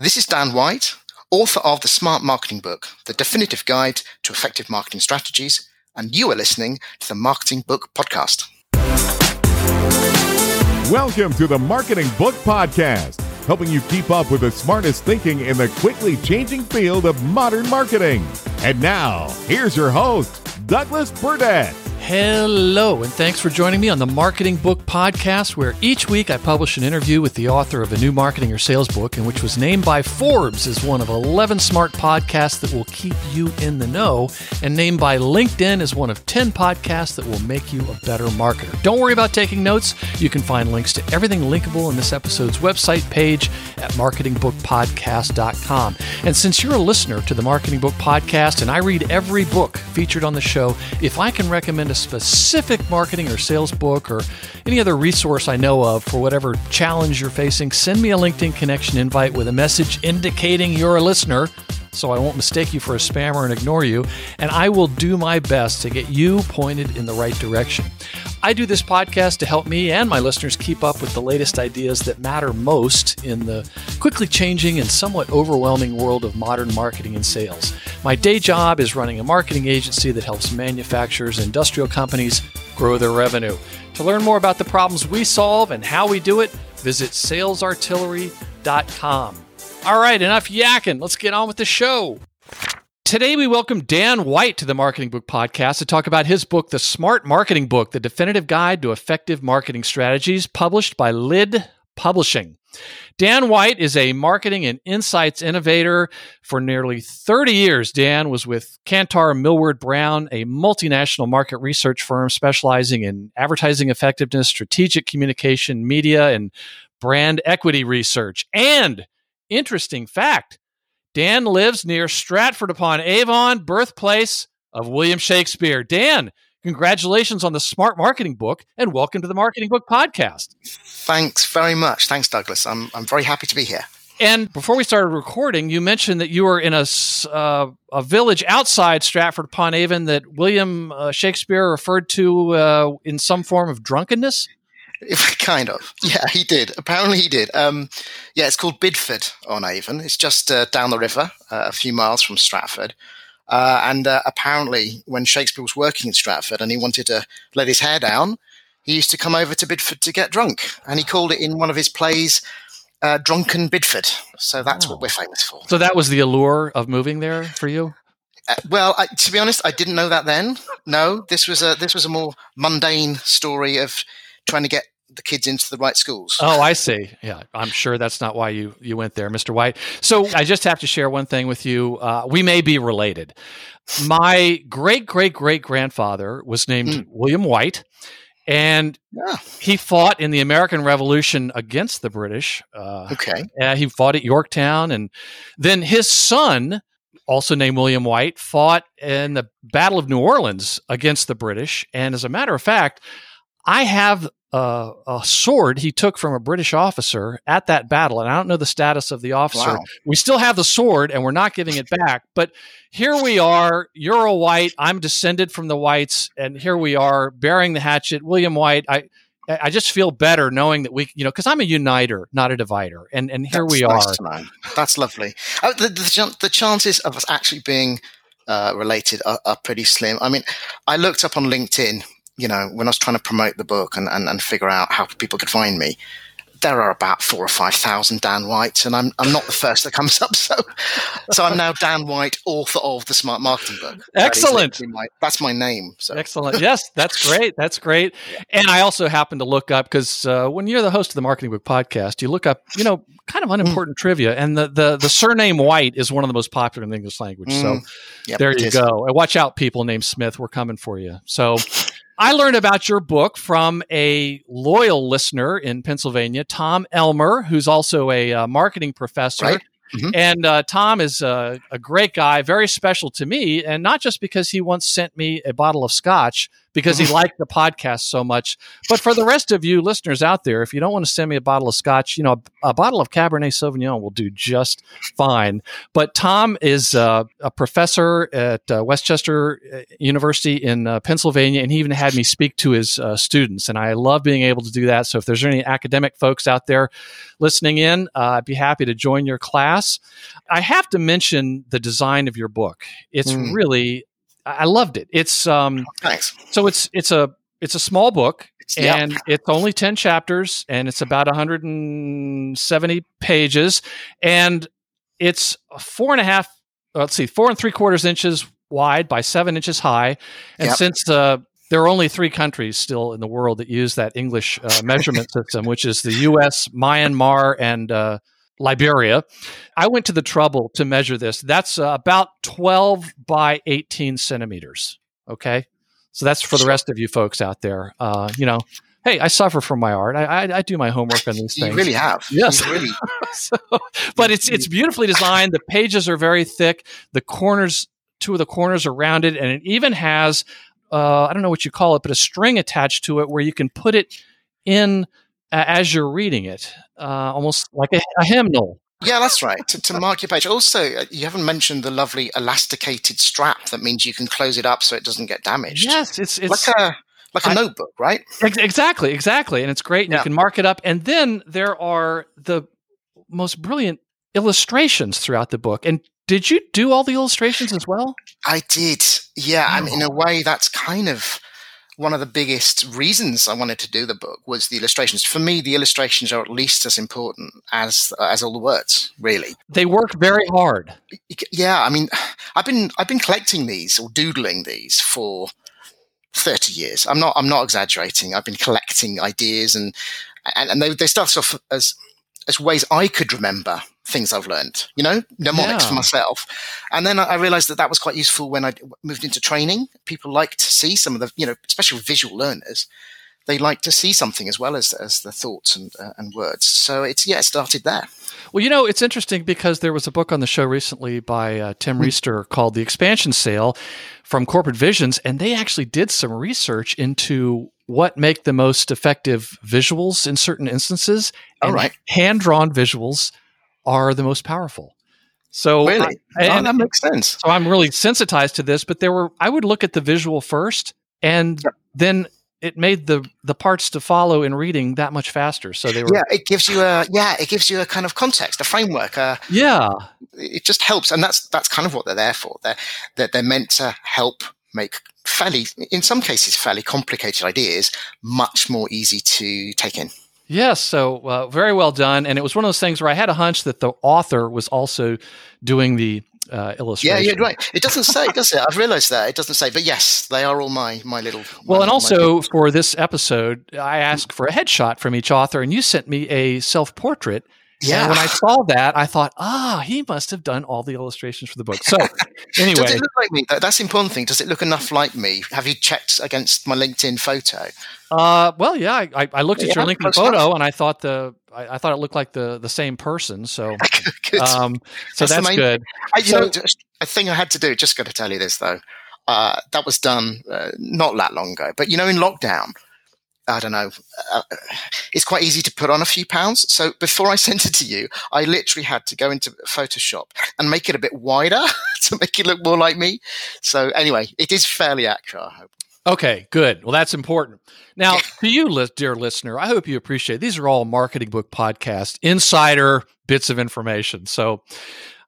This is Dan White, author of the Smart Marketing Book, the definitive guide to effective marketing strategies, and you are listening to the Marketing Book Podcast. Welcome to the Marketing Book Podcast, helping you keep up with the smartest thinking in the quickly changing field of modern marketing. And now, here's your host, Douglas Burdett. Hello, and thanks for joining me on the Marketing Book Podcast, where each week I publish an interview with the author of a new marketing or sales book, and which was named by Forbes as one of 11 smart podcasts that will keep you in the know, and named by LinkedIn as one of 10 podcasts that will make you a better marketer. Don't worry about taking notes. You can find links to everything linkable in this episode's website page at marketingbookpodcast.com. And since you're a listener to the Marketing Book Podcast, and I read every book featured on the show, if I can recommend a specific marketing or sales book or any other resource I know of for whatever challenge you're facing, send me a LinkedIn connection invite with a message indicating you're a listener so I won't mistake you for a spammer and ignore you, and I will do my best to get you pointed in the right direction. I do this podcast to help me and my listeners keep up with the latest ideas that matter most in the quickly changing and somewhat overwhelming world of modern marketing and sales. My day job is running a marketing agency that helps manufacturers and industrial companies grow their revenue. To learn more about the problems we solve and how we do it, visit salesartillery.com. All right, enough yakking. Let's get on with the show. Today, we welcome Dan White to the Marketing Book Podcast to talk about his book, The Smart Marketing Book The Definitive Guide to Effective Marketing Strategies, published by Lid Publishing. Dan White is a marketing and insights innovator. For nearly 30 years, Dan was with Kantar Millward Brown, a multinational market research firm specializing in advertising effectiveness, strategic communication, media, and brand equity research. And interesting fact Dan lives near Stratford upon Avon, birthplace of William Shakespeare. Dan, congratulations on the Smart Marketing Book and welcome to the Marketing Book Podcast. Thanks very much. Thanks, Douglas. I'm, I'm very happy to be here. And before we started recording, you mentioned that you were in a, uh, a village outside Stratford upon Avon that William uh, Shakespeare referred to uh, in some form of drunkenness. kind of. Yeah, he did. Apparently, he did. Um, yeah, it's called Bidford on Avon. It's just uh, down the river, uh, a few miles from Stratford. Uh, and uh, apparently, when Shakespeare was working in Stratford and he wanted to let his hair down, he used to come over to Bidford to get drunk. And he called it in one of his plays uh, Drunken Bidford. So that's oh. what we're famous for. So that was the allure of moving there for you? Uh, well, I, to be honest, I didn't know that then. No, this was a this was a more mundane story of trying to get the kids into the right schools. Oh, I see. Yeah, I'm sure that's not why you you went there, Mr. White. So I just have to share one thing with you. Uh, we may be related. My great great great grandfather was named mm. William White, and yeah. he fought in the American Revolution against the British. Uh, okay. Uh, he fought at Yorktown, and then his son also named William White, fought in the Battle of New Orleans against the British. And as a matter of fact, I have a, a, sword he took from a British officer at that battle, and I don't know the status of the officer. Wow. We still have the sword, and we're not giving it back. But here we are. You're a white. I'm descended from the whites, and here we are bearing the hatchet. William White. I. I just feel better knowing that we, you know, because I'm a uniter, not a divider, and and here That's we nice are. That's lovely. Uh, the, the, the, chances of us actually being uh, related are, are, pretty slim. I mean, I looked up on LinkedIn you know, when I was trying to promote the book and, and, and figure out how people could find me, there are about four or five thousand Dan Whites, and I'm I'm not the first that comes up. So, so I'm now Dan White, author of the Smart Marketing Book. Excellent. That my, that's my name. So. Excellent. Yes, that's great. That's great. And I also happen to look up because uh, when you're the host of the Marketing Book podcast, you look up, you know, kind of unimportant mm. trivia, and the, the the surname White is one of the most popular in the English language. Mm. So, yep, there you go. And watch out, people named Smith. We're coming for you. So. I learned about your book from a loyal listener in Pennsylvania, Tom Elmer, who's also a uh, marketing professor. Right. Mhm. And uh, Tom is a, a great guy, very special to me, and not just because he once sent me a bottle of scotch because he liked the podcast so much, but for the rest of you listeners out there, if you don't want to send me a bottle of scotch, you know, a, a bottle of Cabernet Sauvignon will do just fine. But Tom is uh, a professor at uh, West Chester uh, University in uh, Pennsylvania, and he even had me speak to his uh, students. And I love being able to do that. So if there's any academic folks out there listening in, uh, I'd be happy to join your class. I have to mention the design of your book. It's Mm. really, I loved it. It's um, Thanks. so it's it's a it's a small book Yeah. and it's only 10 chapters and it's about 170 pages and it's four and a half uh, let's see four and three quarters inches wide by seven inches high and Yep. since uh, there are only three countries still in the world that use that english uh, measurement system which is the us myanmar and uh, liberia i went to the trouble to measure this that's uh, about 12 by 18 centimeters okay so that's for the rest of you folks out there. Uh, you know, hey, I suffer from my art. I, I, I do my homework on these things. You really have. Yes. You really. So- but it's it's beautifully designed. The pages are very thick. The corners, two of the corners are rounded, and it even has uh, I don't know what you call it, but a string attached to it where you can put it in uh, as you're reading it, uh, almost like a, a hymnal. Yeah, that's right. To, to mark your page. Also, uh, you haven't mentioned the lovely elasticated strap. That means you can close it up so it doesn't get damaged. Yes, it's it's like a like a I- notebook, right? Ex- Exactly, exactly. And it's great. And Yeah. you can mark it up. And then there are the most brilliant illustrations throughout the book. And did you do all the illustrations as well? I did. Yeah, and in a way, that's kind of one of the biggest reasons I wanted to do the book was the illustrations. For me, the illustrations are at least as important as as all the words. Really. They work very hard. Yeah, I mean, I've been I've been collecting these or doodling these for thirty years. I'm not I'm not exaggerating. I've been collecting ideas and and, and they they start off as as ways I could remember things I've learned. You know, mnemonics Yeah. for myself. And then I, realized that that was quite useful when I moved into training. People like to see some of the you know, especially visual learners. They like to see something as well as as the thoughts and uh, and words. So it's yeah, it started there. Well, you know, it's interesting because there was a book on the show recently by uh, Tim Riesterer called The Expansion Sale from Corporate Visions, and they actually did some research into what make the most effective visuals in certain instances. All and right. Hand drawn visuals are the most powerful. So, Really, I- oh, and- that makes sense. so I'm really sensitized to this, but there were I would look at the visual first and then it made the the parts to follow in reading that much faster. So they were yeah it gives you a yeah it gives you a kind of context a framework uh, yeah. it just helps and that's that's kind of what they're there for they're they're, they're meant to help make fairly in some cases fairly complicated ideas much more easy to take in. Yes, so uh, very well done, and it was one of those things where I had a hunch that the author was also doing the uh, yeah illustration. you're right. It doesn't say does it? I've realized that. It doesn't say. But yes they are all my my little Well, my- and also for this episode, I asked for a headshot from each author, and you sent me a self portrait. Yeah And when I saw that, I thought, ah, he must have done all the illustrations for the book. So, anyway, Does it look like me? That's the important thing. Does it look enough like me? Have you checked against my LinkedIn photo? Uh, well, yeah, I, I- looked at your LinkedIn photo enough. and I thought the I, I thought it looked like the the same person. So, Good. um, so That's that's good. I, you So- know, just a thing I had to do. Just got to tell you this though. Uh, that was done uh, not that long ago, but you know, in lockdown, I don't know. Uh, it's quite easy to put on a few pounds. So before I sent it to you, I literally had to go into Photoshop and make it a bit wider to make it look more like me. So anyway, it is fairly accurate. I hope. Okay, good. Well, that's important. Now, to you, dear listener, I hope you appreciate these are all marketing book podcast insider bits of information. So,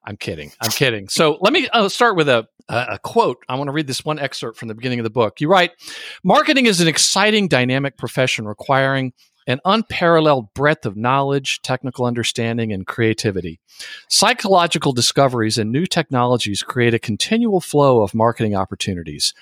I'm kidding. I'm kidding. So let me uh, start with a, a a quote. I want to read this one excerpt from the beginning of the book. You write, "Marketing is an exciting, dynamic profession requiring." An unparalleled breadth of knowledge, technical understanding, and creativity. Psychological discoveries and new technologies create a continual flow of marketing opportunities.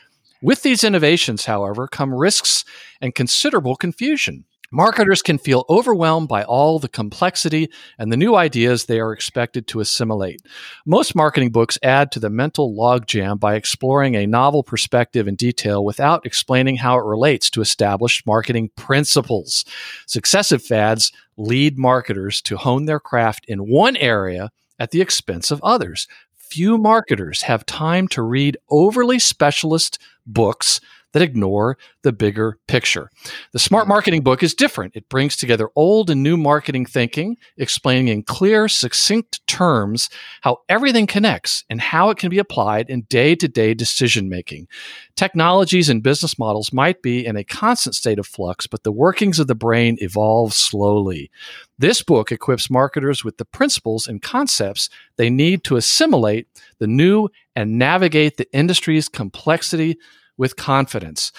With these innovations, however, come risks and considerable confusion. Marketers can feel overwhelmed by all the complexity and the new ideas they are expected to assimilate. Most marketing books add to the mental logjam by exploring a novel perspective in detail without explaining how it relates to established marketing principles. Successive fads lead marketers to hone their craft in one area at the expense of others. Few marketers have time to read overly specialist books that ignore the bigger picture. The Smart. Marketing book is different. It brings together old and new marketing thinking, explaining in clear, succinct terms how everything connects and how it can be applied in day to day decision making. Technologies and business models might be in a constant state of flux, but the workings of the brain evolve slowly. This book equips marketers with the principles and concepts they need to assimilate the new and navigate the industry's complexity with confidence.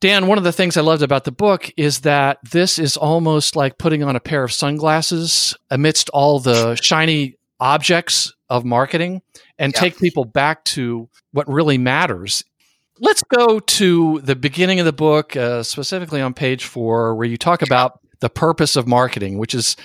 Dan, one of the things I loved about the book is that this is almost like putting on a pair of sunglasses amidst all the shiny objects of marketing and yeah. take people back to what really matters. Let's go to the beginning of the book, uh, specifically on page four, where you talk about the purpose of marketing, which is,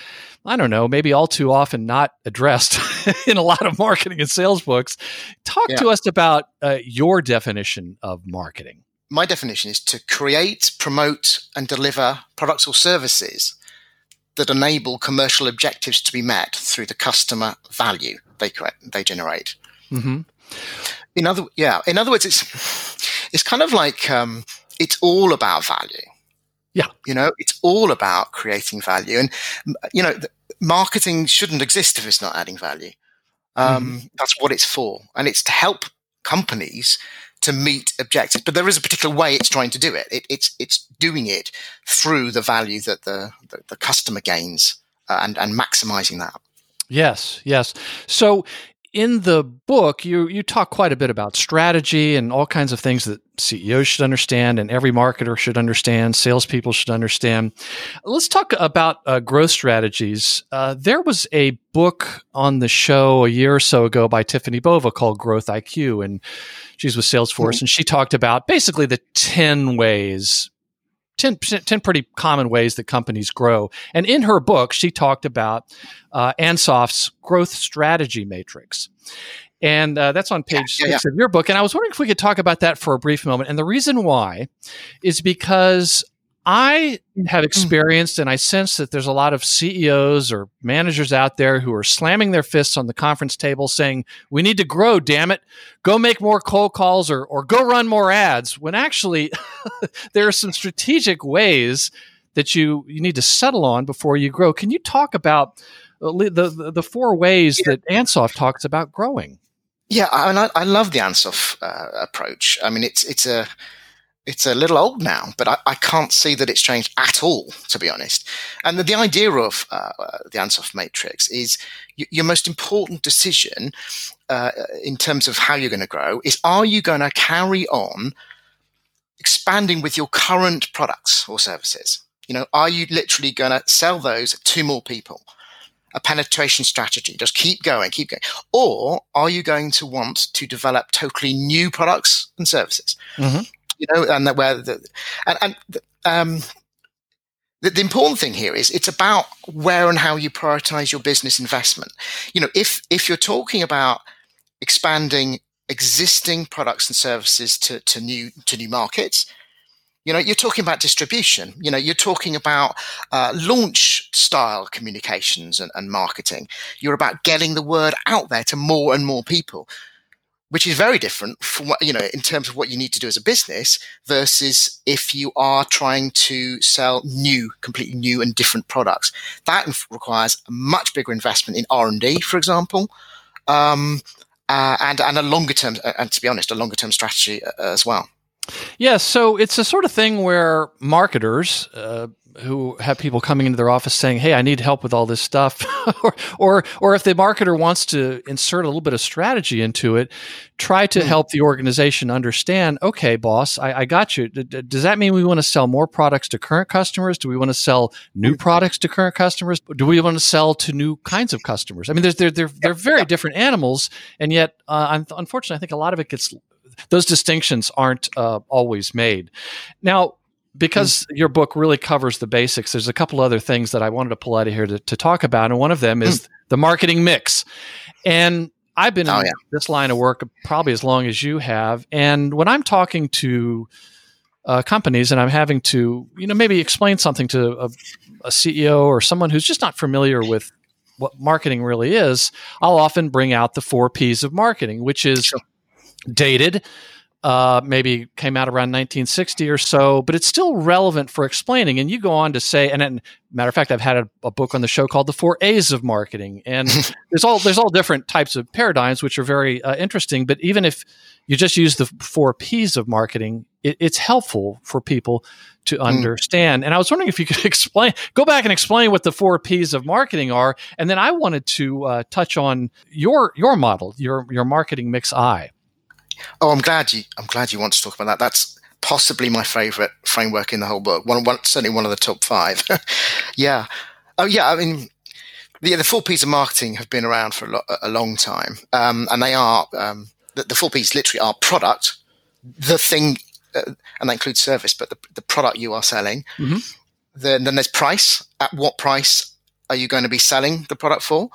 I don't know, maybe all too often not addressed in a lot of marketing and sales books. Talk yeah. to us about uh, your definition of marketing. My definition is to create, promote, and deliver products or services that enable commercial objectives to be met through the customer value they they generate. Mm-hmm. In other, yeah, in other words, it's it's kind of like um, it's all about value. Yeah, you know, it's all about creating value, and you know, marketing shouldn't exist if it's not adding value. Um, mm-hmm. That's what it's for. And it's to help companies to meet objectives. But there is a particular way it's trying to do it. it it's, it's doing it through the value that the, the, the customer gains uh, and, and maximizing that. Yes, yes. So in the book, you you talk quite a bit about strategy and all kinds of things that CEOs should understand, and every marketer should understand. Salespeople should understand. Let's talk about uh, growth strategies. Uh, there was a book on the show a year or so ago by Tiffany Bova called Growth IQ, and she's with Salesforce, mm-hmm. and she talked about basically the ten ways 10, 10, pretty common ways that companies grow. And in her book, she talked about uh, Ansoff's growth strategy matrix. And uh, that's on page yeah, yeah, six yeah. of your book. And I was wondering if we could talk about that for a brief moment. And the reason why is because I have mm. experienced and I sense that there's a lot of CEOs or managers out there who are slamming their fists on the conference table saying, we need to grow, damn it. Go make more cold calls or, or go run more ads. When actually, there are some strategic ways that you, you need to settle on before you grow. Can you talk about the, the, the four ways yeah. that Ansoff talks about growing? Yeah, I, mean, I, I love the Ansoff uh, approach. I mean, it's, it's a, it's a little old now, but I, I, can't see that it's changed at all, to be honest. And the, the idea of uh, the Ansoff matrix is y- your most important decision uh, in terms of how you're going to grow is are you going to carry on expanding with your current products or services? You know, are you literally going to sell those to more people? A penetration strategy, just keep going, keep going. Or are you going to want to develop totally new products and services? Mm-hmm you know, and that where the, and, and um, the, the, important thing here is it's about where and how you prioritize your business investment. You know, if if you're talking about expanding existing products and services to, to new to new markets, you know, you're talking about distribution. You know, you're talking about uh, launch style communications and, and marketing. You're about getting the word out there to more and more people which is very different from what, you know, in terms of what you need to do as a business versus if you are trying to sell new, completely new and different products. That requires a much bigger investment in R&D, for example. Um, uh, and, and a longer term, uh, and to be honest, a longer term strategy uh, as well. Yeah, so it's a sort of thing where marketers, uh, who have people coming into their office saying, "Hey, I need help with all this stuff," or, or or if the marketer wants to insert a little bit of strategy into it, try to hmm. help the organization understand. Okay, boss, I, I got you. D- d- does that mean we want to sell more products to current customers? Do we want to sell new products to current customers? Do we want to sell to new kinds of customers? I mean, they're they're they're very different animals, and yet, uh, unfortunately, I think a lot of it gets those distinctions aren't uh, always made. Now, because mm. your book really covers the basics, there's a couple other things that I wanted to pull out of here to, to talk about. And one of them is mm. the marketing mix. And I've been oh, in yeah. this line of work probably as long as you have. And when I'm talking to uh, companies and I'm having to, you know, maybe explain something to a, a CEO or someone who's just not familiar with what marketing really is, I'll often bring out the four P's of marketing, which is sure. dated, uh, maybe came out around 1960 or so, but it's still relevant for explaining. And you go on to say, and, and matter of fact, I've had a, a, book on the show called "The Four A's of Marketing," and there's all there's all different types of paradigms which are very uh, interesting. But even if you just use the four P's of marketing, it, it's helpful for people to hmm. understand. Mm. And I was wondering if you could explain, go back and explain what the four P's of marketing are, and then I wanted to uh, touch on your your model, your your marketing mix I. Oh, I'm glad you. I'm glad you want to talk about that. That's possibly my favorite framework in the whole book. One, one certainly one of the top five. yeah. Oh, yeah. I mean, the, the four P's of marketing have been around for a, lo- a long time, um, and they are um, the, the, four P's literally are product, the thing, uh, and that includes service, but the, the product you are selling. Mm-hmm. Then, then there's price. At what price are you going to be selling the product for?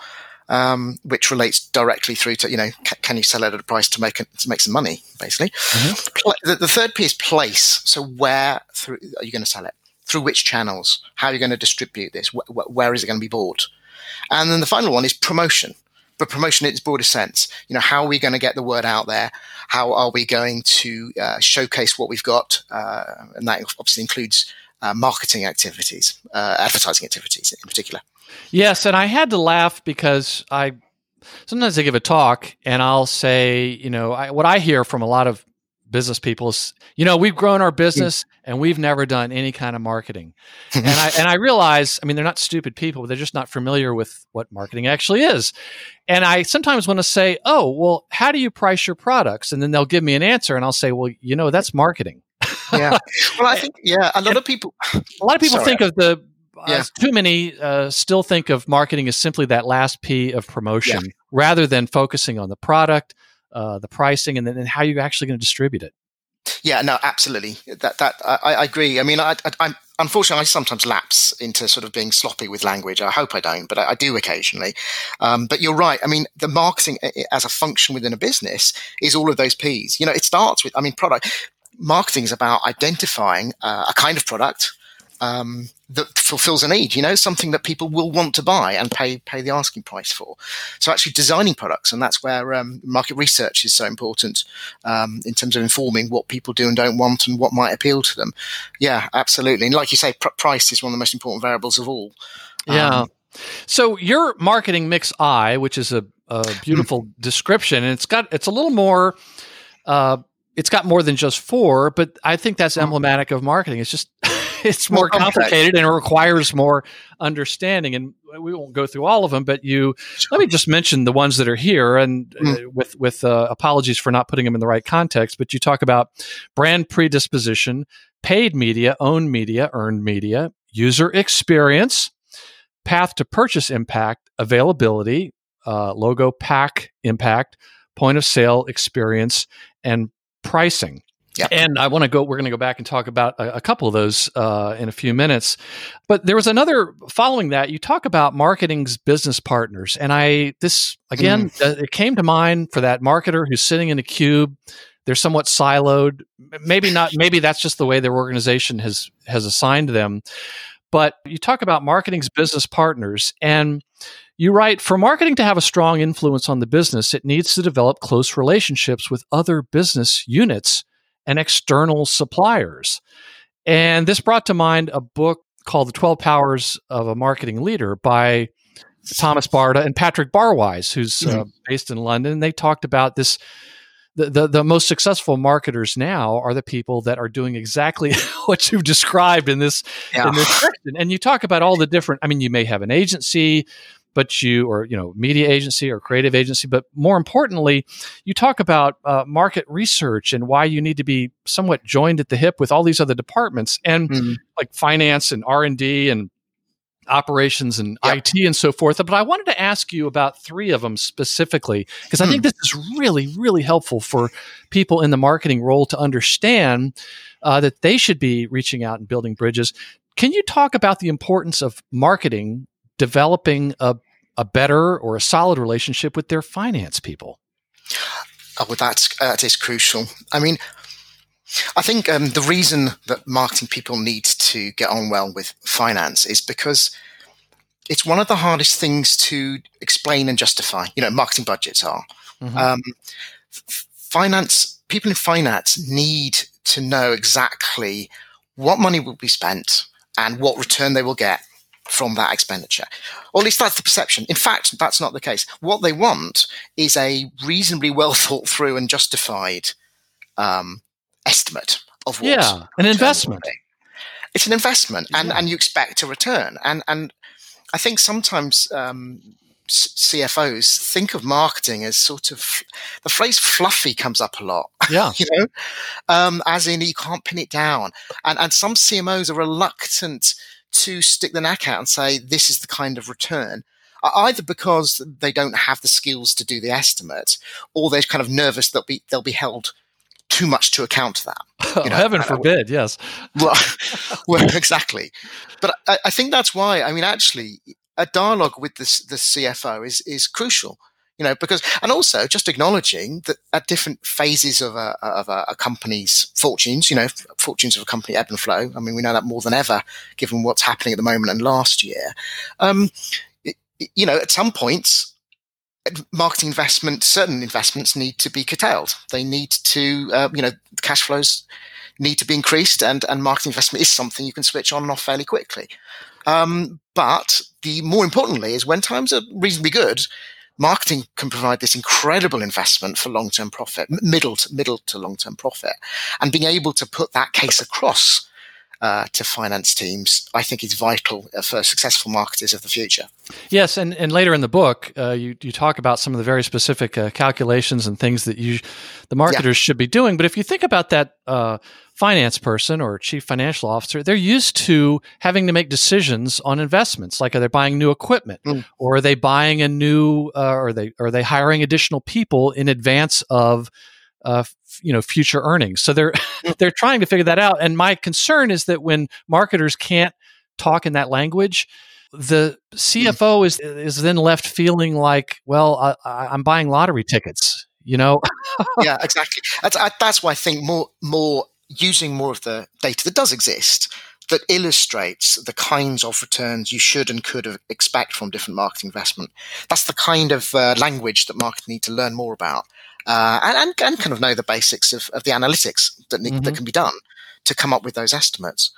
Um, which relates directly through to you know ca- can you sell it at a price to make a, to make some money basically. Mm-hmm. the, the, third P is place. So where through are you going to sell it? Through which channels? How are you going to distribute this? Wh- wh- where is it going to be bought? And then the final one is promotion. But promotion in its broader sense, you know, how are we going to get the word out there? How are we going to uh, showcase what we've got? Uh, and that obviously includes uh, marketing activities, uh, advertising activities in particular. Yes, and I had to laugh because I sometimes I give a talk and I'll say, you know, I, what I hear from a lot of business people is, you know, we've grown our business and we've never done any kind of marketing. and I and I realize, I mean, they're not stupid people, they're just not familiar with what marketing actually is. And I sometimes want to say, "Oh, well, how do you price your products?" And then they'll give me an answer and I'll say, "Well, you know, that's marketing." yeah. Well, I think yeah, a lot of people a lot of people Sorry. think of the yeah. uh, too many uh, still think of marketing as simply that last P of promotion yeah. rather than focusing on the product, uh, the pricing, and then and how you're actually going to distribute it. Yeah, no, absolutely. That that I, I agree. I mean, I, I, am unfortunately I sometimes lapse into sort of being sloppy with language. I hope I don't, but I, I do occasionally. Um, but you're right. I mean, the marketing as a function within a business is all of those P's. You know, it starts with. I mean, product marketing is about identifying uh, a kind of product um, that fulfills a need, you know, something that people will want to buy and pay pay the asking price for. So actually designing products, and that's where um, market research is so important um, in terms of informing what people do and don't want and what might appeal to them. Yeah, absolutely. And like you say, pr- price is one of the most important variables of all. Yeah. Um, so your marketing mix I, which is a, a beautiful description, and it's got it's a little more. Uh, it's got more than just four, but I think that's mm-hmm. emblematic of marketing. It's just it's more complicated and it requires more understanding. And we won't go through all of them, but you let me just mention the ones that are here. And mm. uh, with with uh, apologies for not putting them in the right context, but you talk about brand predisposition, paid media, owned media, earned media, user experience, path to purchase impact, availability, uh, logo pack impact, point of sale experience, and pricing. Yeah. And I want to go, we're going to go back and talk about a, a couple of those uh, in a few minutes. But there was another, following that, you talk about marketing's business partners. And I, this, again, mm. uh, it came to mind for that marketer who's sitting in a cube. They're somewhat siloed. Maybe not, maybe that's just the way their organization has, has assigned them. But you talk about marketing's business partners. And you write For marketing to have a strong influence on the business, it needs to develop close relationships with other business units and external suppliers. And this brought to mind a book called The 12 Powers of a Marketing Leader by Thomas Barta and Patrick Barwise, who's uh, mm-hmm. uh, based in London. They talked about this. The, the, the, most successful marketers now are the people that are doing exactly what you've described in this yeah. in this section. And you talk about all the different. I mean, you may have an agency, but you or you know media agency or creative agency but more importantly you talk about uh, market research and why you need to be somewhat joined at the hip with all these other departments and mm-hmm. like finance and r&d and operations and Yep. IT and so forth. But I wanted to ask you about three of them specifically because I Hmm. think this is really, really helpful for people in the marketing role to understand uh, that they should be reaching out and building bridges. Can you talk about the importance of marketing developing a, a better or a solid relationship with their finance people? Oh, well, that's that is crucial. I mean, I think um, the reason that marketing people need to get on well with finance is because it's one of the hardest things to explain and justify. You know, marketing budgets are. Mhm. Um, finance people in finance need to know exactly what money will be spent and what return they will get from that expenditure. Or at least that's the perception. In fact, that's not the case. What they want is a reasonably well thought through and justified um, estimate of what yeah, an investment. It's an investment, and, Yeah. and you expect a return. And and I think sometimes um, CFOs think of marketing as sort of the phrase "fluffy" comes up a lot. Yeah. you know, um, as in you can't pin it down. And and some CMOs are reluctant to stick the neck out and say this is the kind of return. Either because they don't have the skills to do the estimate, or they're kind of nervous they'll be they'll be held too much to account for that. You know, Heaven forbid, yes. well, well, exactly. But I, I think that's why. I mean, actually, a dialogue with the, the CFO is is crucial. You know, because and also just acknowledging that at different phases of a of a, a company's fortunes, you know, fortunes of a company ebb and flow. I mean, we know that more than ever, given what's happening at the moment and last year. Um, it- you know, at some points, marketing investment, certain investments need to be curtailed. They need to, uh, you know, cash flows need to be increased, and and marketing investment is something you can switch on and off fairly quickly. Um, but the more importantly is when times are reasonably good, marketing can provide this incredible investment for long term profit, middle to middle to long term profit, and being able to put that case across. Uh, to finance teams, I think is vital uh, for successful marketers of the future. Yes, and, and later in the book, uh, you you talk about some of the very specific uh, calculations and things that you the marketers should be doing. But if you think about that uh, finance person or chief financial officer, they're used to having to make decisions on investments, like are they buying new equipment, Mm. or are they buying a new, uh, or are they are they hiring additional people in advance of uh, f- you know future earnings. So they're they're trying to figure that out. And my concern is that when marketers can't talk in that language, the CFO is is then left feeling like, well, I, I'm buying lottery tickets. You know, yeah, exactly. That's, I, that's why I think more more using more of the data that does exist that illustrates the kinds of returns you should and could have- expect from different marketing investment. That's the kind of uh, language that marketers need to learn more about uh, and, and, kind of know the basics of, of the analytics that need, that can be done to come up with those estimates.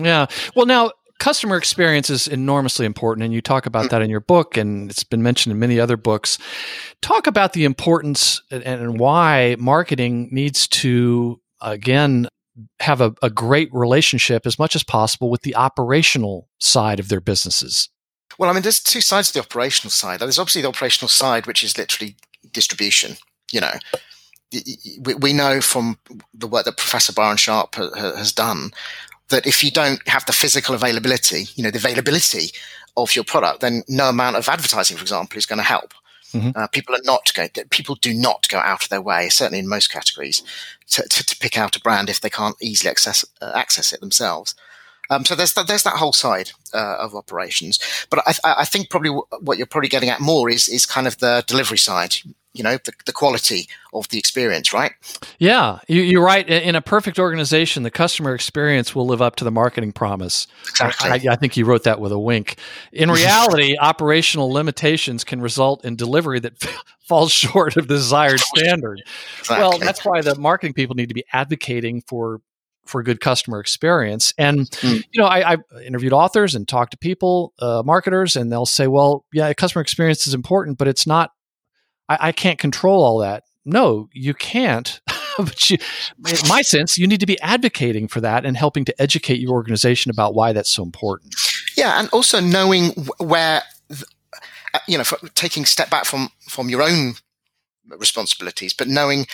Yeah. Well, now customer experience is enormously important, and you talk about that in your book, and it's been mentioned in many other books. Talk about the importance and, and why marketing needs to again have a, a great relationship as much as possible with the operational side of their businesses. Well, I mean, there's two sides to the operational side. There's obviously the operational side, which is literally distribution. You know, we, we know from the work that Professor Byron Sharp ha- ha- has done that if you don't have the physical availability, you know, the availability of your product, then no amount of advertising, for example, is going to help. Mhm. Uh, people are not going. People do not go out of their way, certainly in most categories, to, to, to pick out a brand if they can't easily access uh, access it themselves. Um, so there's that, there's that whole side uh, of operations, but I, I I think probably w- what you're probably getting at more is is kind of the delivery side. You know, the, the quality of the experience, right? Yeah, you, you're right. In a perfect organization, the customer experience will live up to the marketing promise. Exactly. I, I think you wrote that with a wink. In reality, operational limitations can result in delivery that falls short of the desired standard. Well, that's why the marketing people need to be advocating for for good customer experience. And Mm. you know, I, I've interviewed authors and talked to people, uh, marketers, and they'll say, "Well, yeah, customer experience is important, but it's not. I, I can't control all that." No, you can't. but you, in my sense, you need to be advocating for that and helping to educate your organization about why that's so important. Yeah, and also knowing where, uh, you know, taking step back from from your own responsibilities, but knowing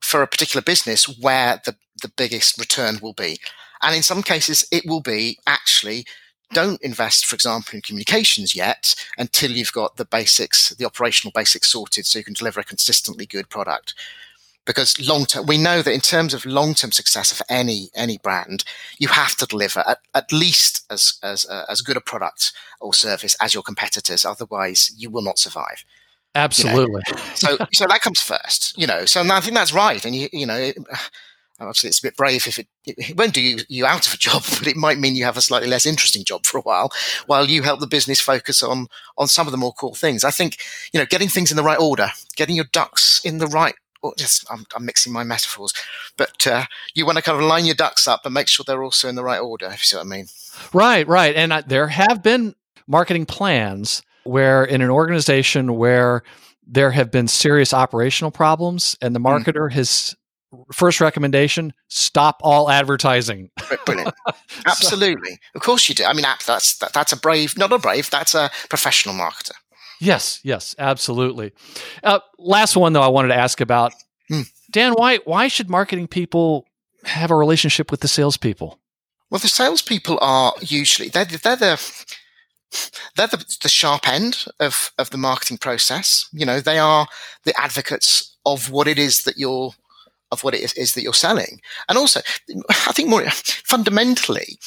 for a particular business where the the biggest return will be, and in some cases, it will be actually don't invest, for example, in communications yet until you've got the basics, the operational basics sorted so you can deliver a consistently good product. Because long term, we know that in terms of long term success of any any brand, you have to deliver at, at least as as uh, as good a product or service as your competitors. Otherwise, you will not survive. Absolutely. You know? so so that comes first. You know. So I think that's right. And you you know. It, obviously it's a bit brave if it, it won't do you, you out of a job, but it might mean you have a slightly less interesting job for a while, while you help the business focus on on some of the more core things. I think you know getting things in the right order, getting your ducks in the right. Or just I'm, I'm mixing my metaphors, but uh, you want to kind of line your ducks up and make sure they're also in the right order. If you see what I mean. Right, right, and there have been marketing plans where in an organization where there have been serious operational problems and the hmm. marketer mm. has first recommendation stop all advertising. Brilliant. Absolutely. So, of course you do. I mean that's that, that's a brave not a brave that's a professional marketer. Yes yes absolutely. Uh, last one though i wanted to ask about. Hmm. dan why why should marketing people have a relationship with the salespeople? Well the salespeople are usually they're, they're the they're the, the sharp end of, of the marketing process. You know, they are the advocates of what it is that you're of what it is, is that you're selling. And also, I think more fundamentally,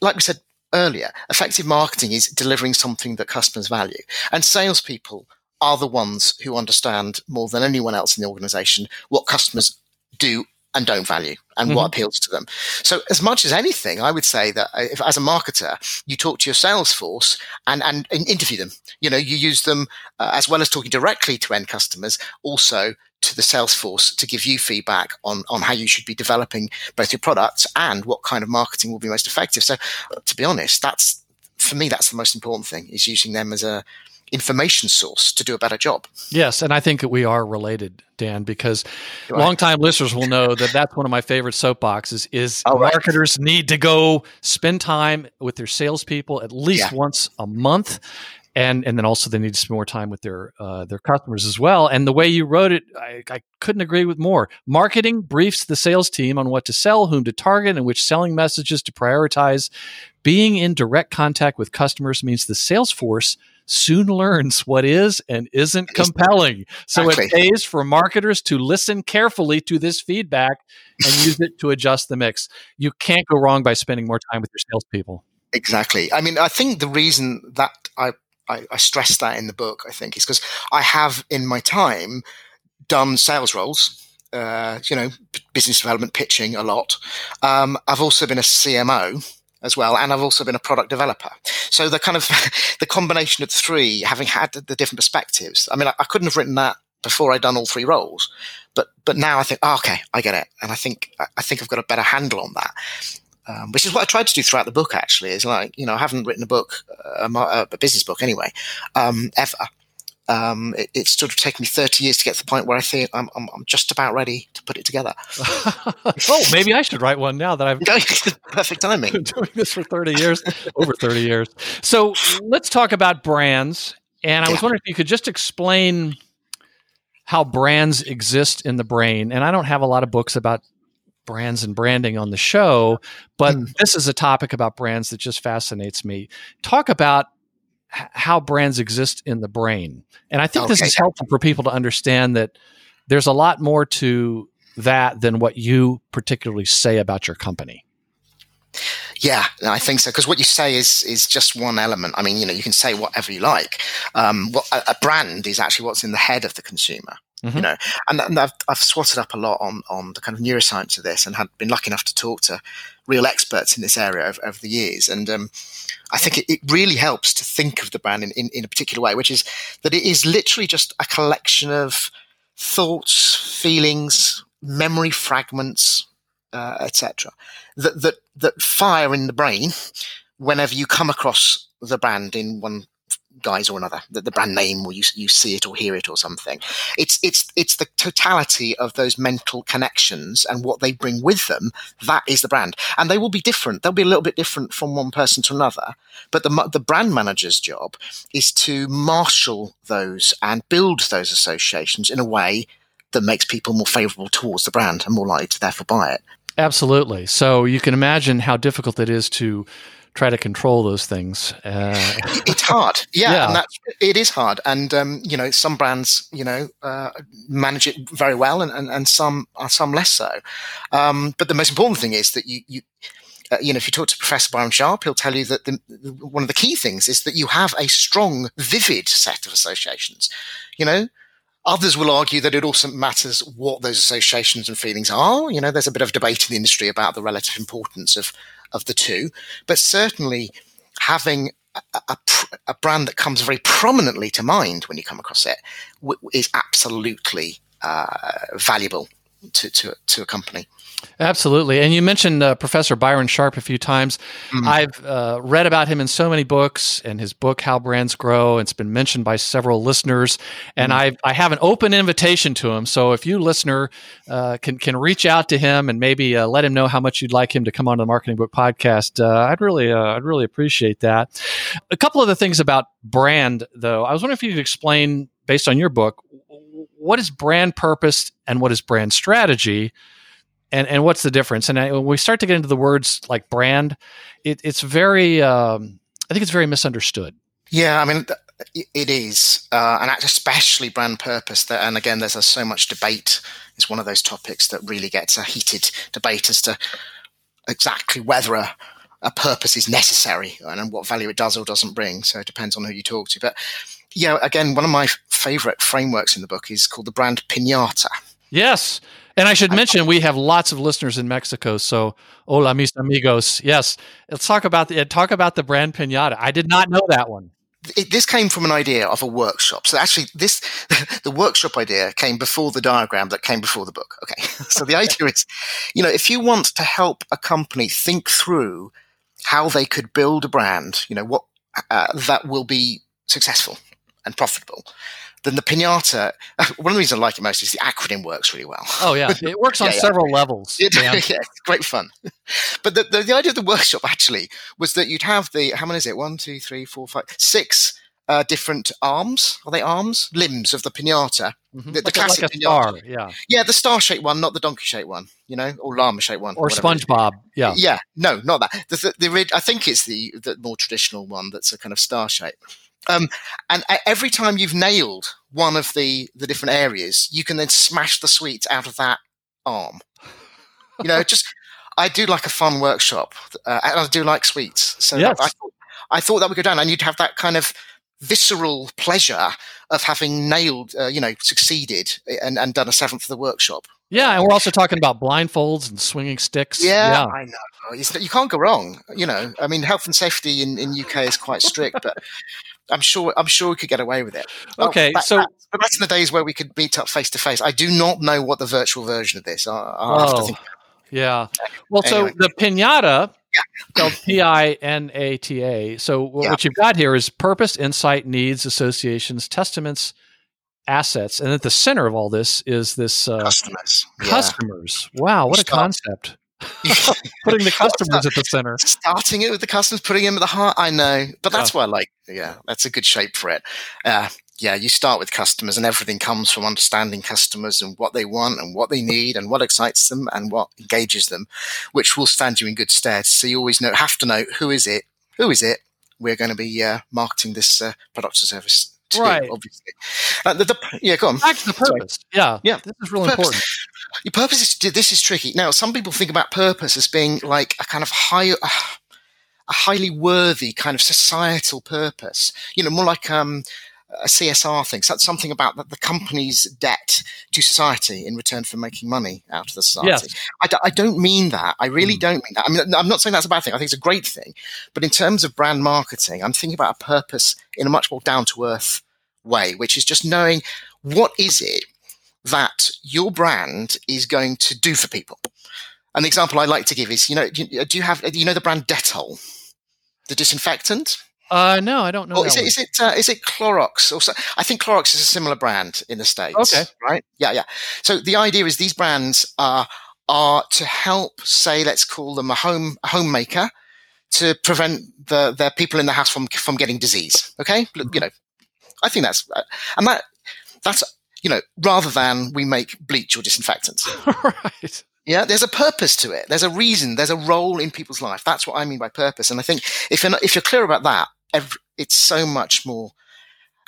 like we said earlier, effective marketing is delivering something that customers value. And salespeople are the ones who understand more than anyone else in the organization what customers do and don't value and mm-hmm. what appeals to them. So as much as anything, I would say that uh, if, as a marketer, you talk to your sales force and, and, and interview them, you know, you use them uh, as well as talking directly to end customers, also to the sales force to give you feedback on, on how you should be developing both your products and what kind of marketing will be most effective. So uh, to be honest, that's, for me, that's the most important thing is using them as a, information source to do a better job. Yes, and I think that we are related, Dan, because right. longtime listeners will know that that's one of my favorite soapboxes. Is oh, marketers right. need to go spend time with their salespeople at least yeah. once a month. And, and then also they need to spend more time with their uh, their customers as well. And the way you wrote it, I, I couldn't agree with more. Marketing briefs the sales team on what to sell, whom to target, and which selling messages to prioritize. Being in direct contact with customers means the sales force soon learns what is and isn't compelling. So exactly. it pays for marketers to listen carefully to this feedback and use it to adjust the mix. You can't go wrong by spending more time with your salespeople. Exactly. I mean, I think the reason that I, I, I stress that in the book, I think, is because I have in my time done sales roles. Uh, you know, business development pitching a lot. Um, I've also been a CMO, as well, and I've also been a product developer. So the kind of the combination of three, having had the different perspectives. I mean, I, I couldn't have written that before I'd done all three roles, but but now I think, oh, okay, I get it, and I think I think I've got a better handle on that. Um, which is what I tried to do throughout the book. Actually, is like you know I haven't written a book, a, a business book anyway, um, ever um, it, it's sort of taken me 30 years to get to the point where I think I'm, I'm, I'm just about ready to put it together. oh, maybe I should write one now that I've perfect timing. been doing this for 30 years, over 30 years. So let's talk about brands. And I yeah. was wondering if you could just explain how brands exist in the brain. And I don't have a lot of books about brands and branding on the show, but mm. this is a topic about brands that just fascinates me. Talk about how brands exist in the brain. And I think okay. this is helpful for people to understand that there's a lot more to that than what you particularly say about your company. Yeah, I think so. Because what you say is is just one element. I mean, you know, you can say whatever you like. Um, what, a, a, brand is actually what's in the head of the consumer. Mm-hmm. You know, and, and I've, I've swatted up a lot on on the kind of neuroscience of this, and had been lucky enough to talk to real experts in this area over, over the years. And um, I think it, it, really helps to think of the brand in, in, in, a particular way, which is that it is literally just a collection of thoughts, feelings, memory fragments, uh, etc., that, that that fire in the brain whenever you come across the brand in one guise or another, the, the, brand name, or you you see it or hear it or something. It's it's it's the totality of those mental connections and what they bring with them. That is the brand, and they will be different. They'll be a little bit different from one person to another. But the the brand manager's job is to marshal those and build those associations in a way that makes people more favourable towards the brand and more likely to therefore buy it. Absolutely. So you can imagine how difficult it is to try to control those things. Uh, it's hard, yeah, Yeah. it is hard. And um, you know, some brands, you know, uh, manage it very well, and, and, and some are some less so. Um, but the most important thing is that you you. Uh, you know, if you talk to Professor Byron Sharp, he'll tell you that the, one of the key things is that you have a strong, vivid set of associations. You know, Others will argue that it also matters what those associations and feelings are. You know, there's a bit of debate in the industry about the relative importance of, of the two, but certainly having a, a, a brand that comes very prominently to mind when you come across it w- is absolutely uh, valuable to, to, to a company. Absolutely. And you mentioned uh, Professor Byron Sharp a few times. Mm. I've uh, read about him in so many books and his book, How Brands Grow. It's been mentioned by several listeners. And Mm. I, I have an open invitation to him. So if you, listener, uh, can, can reach out to him and maybe uh, let him know how much you'd like him to come on the Marketing Book Podcast, uh, I'd, really, uh, I'd really appreciate that. A couple of the things about brand, though, I was wondering if you could explain, based on your book, what is brand purpose and what is brand strategy? And and what's the difference? And I, when we start to get into the words like brand, it, it's very, um, I think it's very misunderstood. Yeah, I mean, it is, uh, and especially brand purpose. That, and again, there's so much debate. It's one of those topics that really gets a heated debate as to exactly whether a, a purpose is necessary and what value it does or doesn't bring. So it depends on who you talk to. But yeah, again, one of my favorite frameworks in the book is called the brand pinata. Yes. And I should mention we have lots of listeners in Mexico. So, hola, mis amigos. Yes, let's talk about the talk about the brand pinata. I did not know that one. It, this came from an idea of a workshop. So actually, this the workshop idea came before the diagram that came before the book. Okay, so the idea is, you know, if you want to help a company think through how they could build a brand, you know, what uh, that will be successful and profitable, then the pinata. One of the reasons I like it most is the acronym works really well. Oh yeah, it works on Yeah, yeah. several levels. It- yeah, it's great fun. But the, the, the idea of the workshop actually was that you'd have the how many is it? One, two, three, four, five, six uh, different arms. Are they arms? Limbs of the pinata. Mhm. The, the like, classic like pinata. star, yeah, Yeah, the star-shaped one, not the donkey-shaped one. You know, or llama-shaped one, or is. SpongeBob, yeah. Yeah, no, not that. The, the, the, I think it's the, the more traditional one that's a kind of star shape. Um, and every time you've nailed one of the, the different areas, you can then smash the sweets out of that arm. You know, just I do like a fun workshop, uh, and I do like sweets. So Yes. I, I thought that would go down, and you'd have that kind of visceral pleasure of having nailed, uh, you know, succeeded and, and done a seventh of the workshop. Yeah, and we're also talking about blindfolds and swinging sticks. Yeah, I know. It's, you can't go wrong. You know, I mean, health and safety in, in UK is quite strict, but I'm sure I'm sure we could get away with it. Oh, Okay, that- so- that- but that's in the days where we could meet up face to face. I do not know what the virtual version of this. I, to Oh, think. yeah. Well, Anyway. so the pinata, spelled P I N A T A. So wh- Yeah. what you've got here is purpose, insight, needs, associations, testaments, assets, and at the center of all this is this uh, Customers, Yeah. customers. Wow, what a concept! Putting the customers at the center. Starting it with the customers, putting them at the heart. I know, but that's why I like. Yeah, that's a good shape for it. Uh, yeah, you start with customers, and everything comes from understanding customers and what they want and what they need and what excites them and what engages them, which will stand you in good stead. So you always know, have to know who is it, who is it. We're going to be uh, marketing this uh, product or service to, Right. obviously. Uh, the, the, yeah, go on. Back to the Sorry. purpose. Yeah, Yeah. This is really Purpose. important. Your purpose is this is tricky. Now, some people think about purpose as being like a kind of high, a highly worthy kind of societal purpose. You know, more like um, a CSR thing. So that's something about the, the company's debt to society in return for making money out of the society. Yes. I, d- I don't mean that. I really Mm. don't mean that. I mean, I'm not saying that's a bad thing. I think it's a great thing. But in terms of brand marketing, I'm thinking about a purpose in a much more down to earth way, which is just knowing what is it that your brand is going to do for people. An example I like to give is, you know, do you, do have, you know, the brand Dettol, the disinfectant? Uh, no, I don't know. That is it, is it, uh, is it Clorox? Or so, I think Clorox is a similar brand in the States. Okay. Right? Yeah, yeah. So the idea is these brands are, are to help, say, let's call them a home, a homemaker to prevent the, their people in the house from, from getting disease. Okay. Mm-hmm. You know, I think that's, uh, and that, that's, you know, rather than we make bleach or disinfectant. right. Yeah, there's a purpose to it. There's a reason. There's a role in people's life. That's what I mean by purpose. And I think if you're not, if you're clear about that, every, it's so much more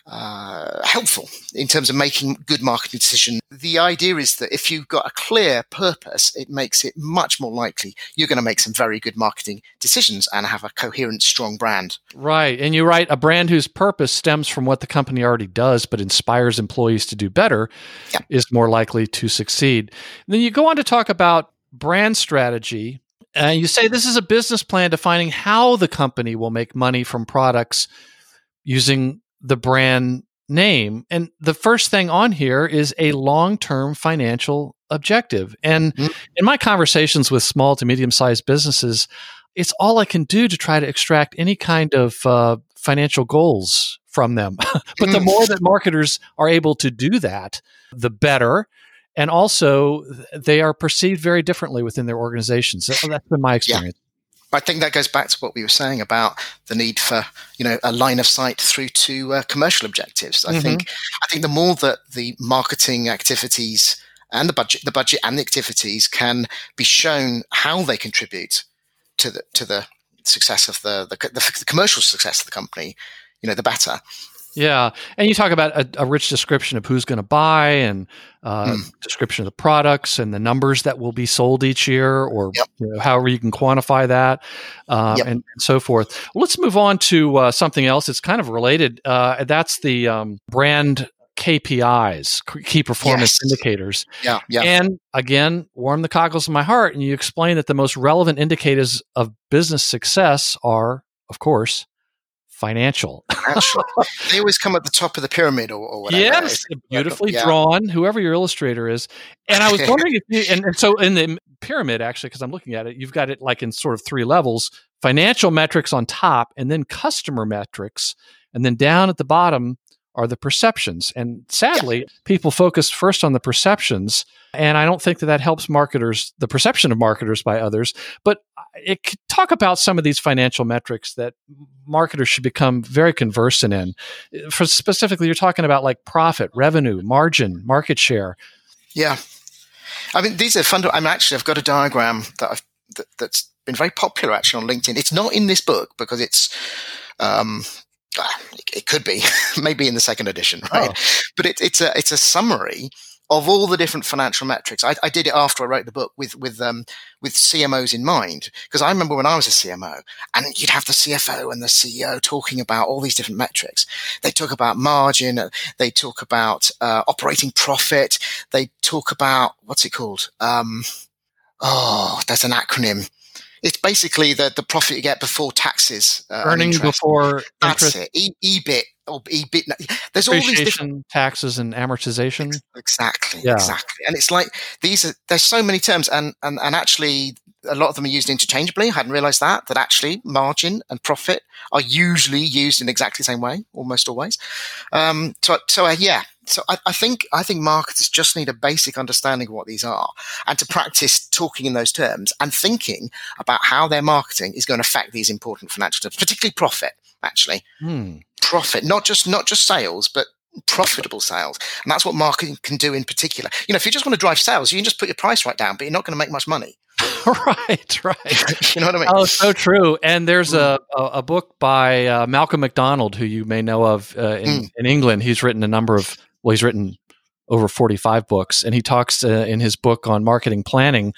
uh, helpful in terms of making good marketing decisions. The idea is that if you've got a clear purpose, it makes it much more likely you're going to make some very good marketing decisions and have a coherent, strong brand. Right. And you're right. A brand whose purpose stems from what the company already does, but inspires employees to do better Yeah. is more likely to succeed. And then you go on to talk about brand strategy. And you say this is a business plan defining how the company will make money from products using the brand name. And the first thing on here is a long term financial objective. And Mhm. in my conversations with small to medium sized businesses, it's all I can do to try to extract any kind of uh, financial goals from them. but the Mm. more that marketers are able to do that, the better. And also, they are perceived very differently within their organizations. So That's been my experience. I think that goes back to what we were saying about the need for you know a line of sight through to uh, commercial objectives. I Mhm. think I think the more that the marketing activities and the budget, the budget and the activities can be shown how they contribute to the to the success of the the, the, the commercial success of the company, you know, the better. Yeah, and you talk about a, a rich description of who's going to buy and uh, Mm. description of the products and the numbers that will be sold each year, or Yep. you know, however you can quantify that, um, Yep. and, and so forth. Well, let's move on to uh, something else. It's kind of related. Uh, that's the um, brand KPIs, key performance Yes. indicators. Yeah, yeah. And again, warm the cockles of my heart. And you explain that the most relevant indicators of business success are, of course, financial. Actually, they always come at the top of the pyramid or, or whatever. Yes, beautifully yeah. drawn, whoever your illustrator is. And I was wondering if you, and, and so in the pyramid, actually, because I'm looking at it, you've got it like in sort of three levels financial metrics on top, and then customer metrics. And then down at the bottom are the perceptions. And sadly, people focus first on the perceptions. And I don't think that that helps marketers, the perception of marketers by others. But it could talk about some of these financial metrics that marketers should become very conversant in. For specifically, you're talking about like profit, revenue, margin, market share. Yeah, I mean these are fundamental. I'm actually I've got a diagram that I've that, that's been very popular actually on LinkedIn. It's not in this book because it's um, it, it could be maybe in the second edition, right? Oh. But it, it's a it's a summary of all the different financial metrics. I, I did it after I wrote the book with with um, with CMOs in mind because I remember when I was a CMO and you'd have the CFO and the CEO talking about all these different metrics. They talk about margin, uh, they talk about uh, operating profit, they talk about what's it called? Um, oh, there's an acronym. It's basically the, the profit you get before taxes, uh, and Earning interest. before That's interest, it. E- EBIT or EBIT. There's all these different taxes, and amortization. Exactly, Yeah. exactly. And it's like these are there's so many terms and, and and actually a lot of them are used interchangeably. I hadn't realized that that actually margin and profit are usually used in exactly the same way, almost always. Um, so so uh, yeah, so I, I think I think marketers just need a basic understanding of what these are and to practice talking in those terms and thinking about how their marketing is going to affect these important financial terms, particularly profit. Actually, Hmm. profit, not just not just sales, but profitable sales. And that's what marketing can do in particular. You know, if you just want to drive sales, you can just put your price right down, but you're not going to make much money. right, right. you know what I mean? Oh, so true. And there's a, Mm. a, a book by uh, Malcolm McDonald, who you may know of uh, in, Mm. in England. He's written a number of, well, he's written over 45 books. And he talks uh, in his book on marketing planning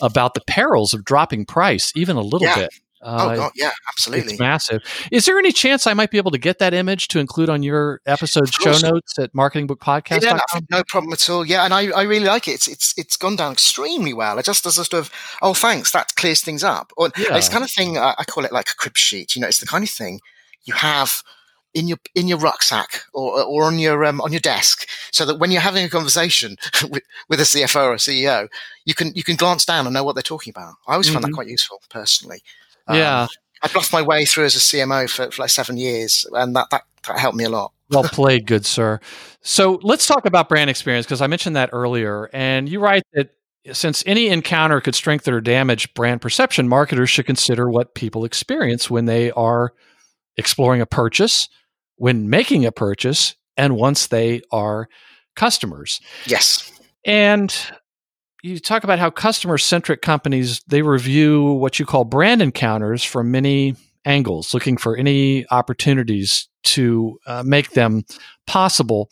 about the perils of dropping price, even a little Yeah. bit. oh, Uh, God, yeah, absolutely. It's massive. Is there any chance I might be able to get that image to include on your episode show notes at marketingbookpodcast.com? Yeah, no, no problem at all. Yeah, and I, I really like it. It's it's it's gone down extremely well. It just as a sort of oh thanks, that clears things up. Or Yeah. it's kind of thing I, I call it like a crib sheet. You know, it's the kind of thing you have in your in your rucksack or or on your um, on your desk, so that when you're having a conversation with, with a CFO or a CEO, you can you can glance down and know what they're talking about. I always find Mhm. that quite useful personally. Um, yeah. I bluffed my way through as a CMO for, for like seven years, and that, that, that helped me a lot. Well played, good sir. So let's talk about brand experience because I mentioned that earlier. And you write that since any encounter could strengthen or damage brand perception, marketers should consider what people experience when they are exploring a purchase, when making a purchase, and once they are customers. Yes. And you talk about how customer centric companies they review what you call brand encounters from many angles, looking for any opportunities to uh, make them possible.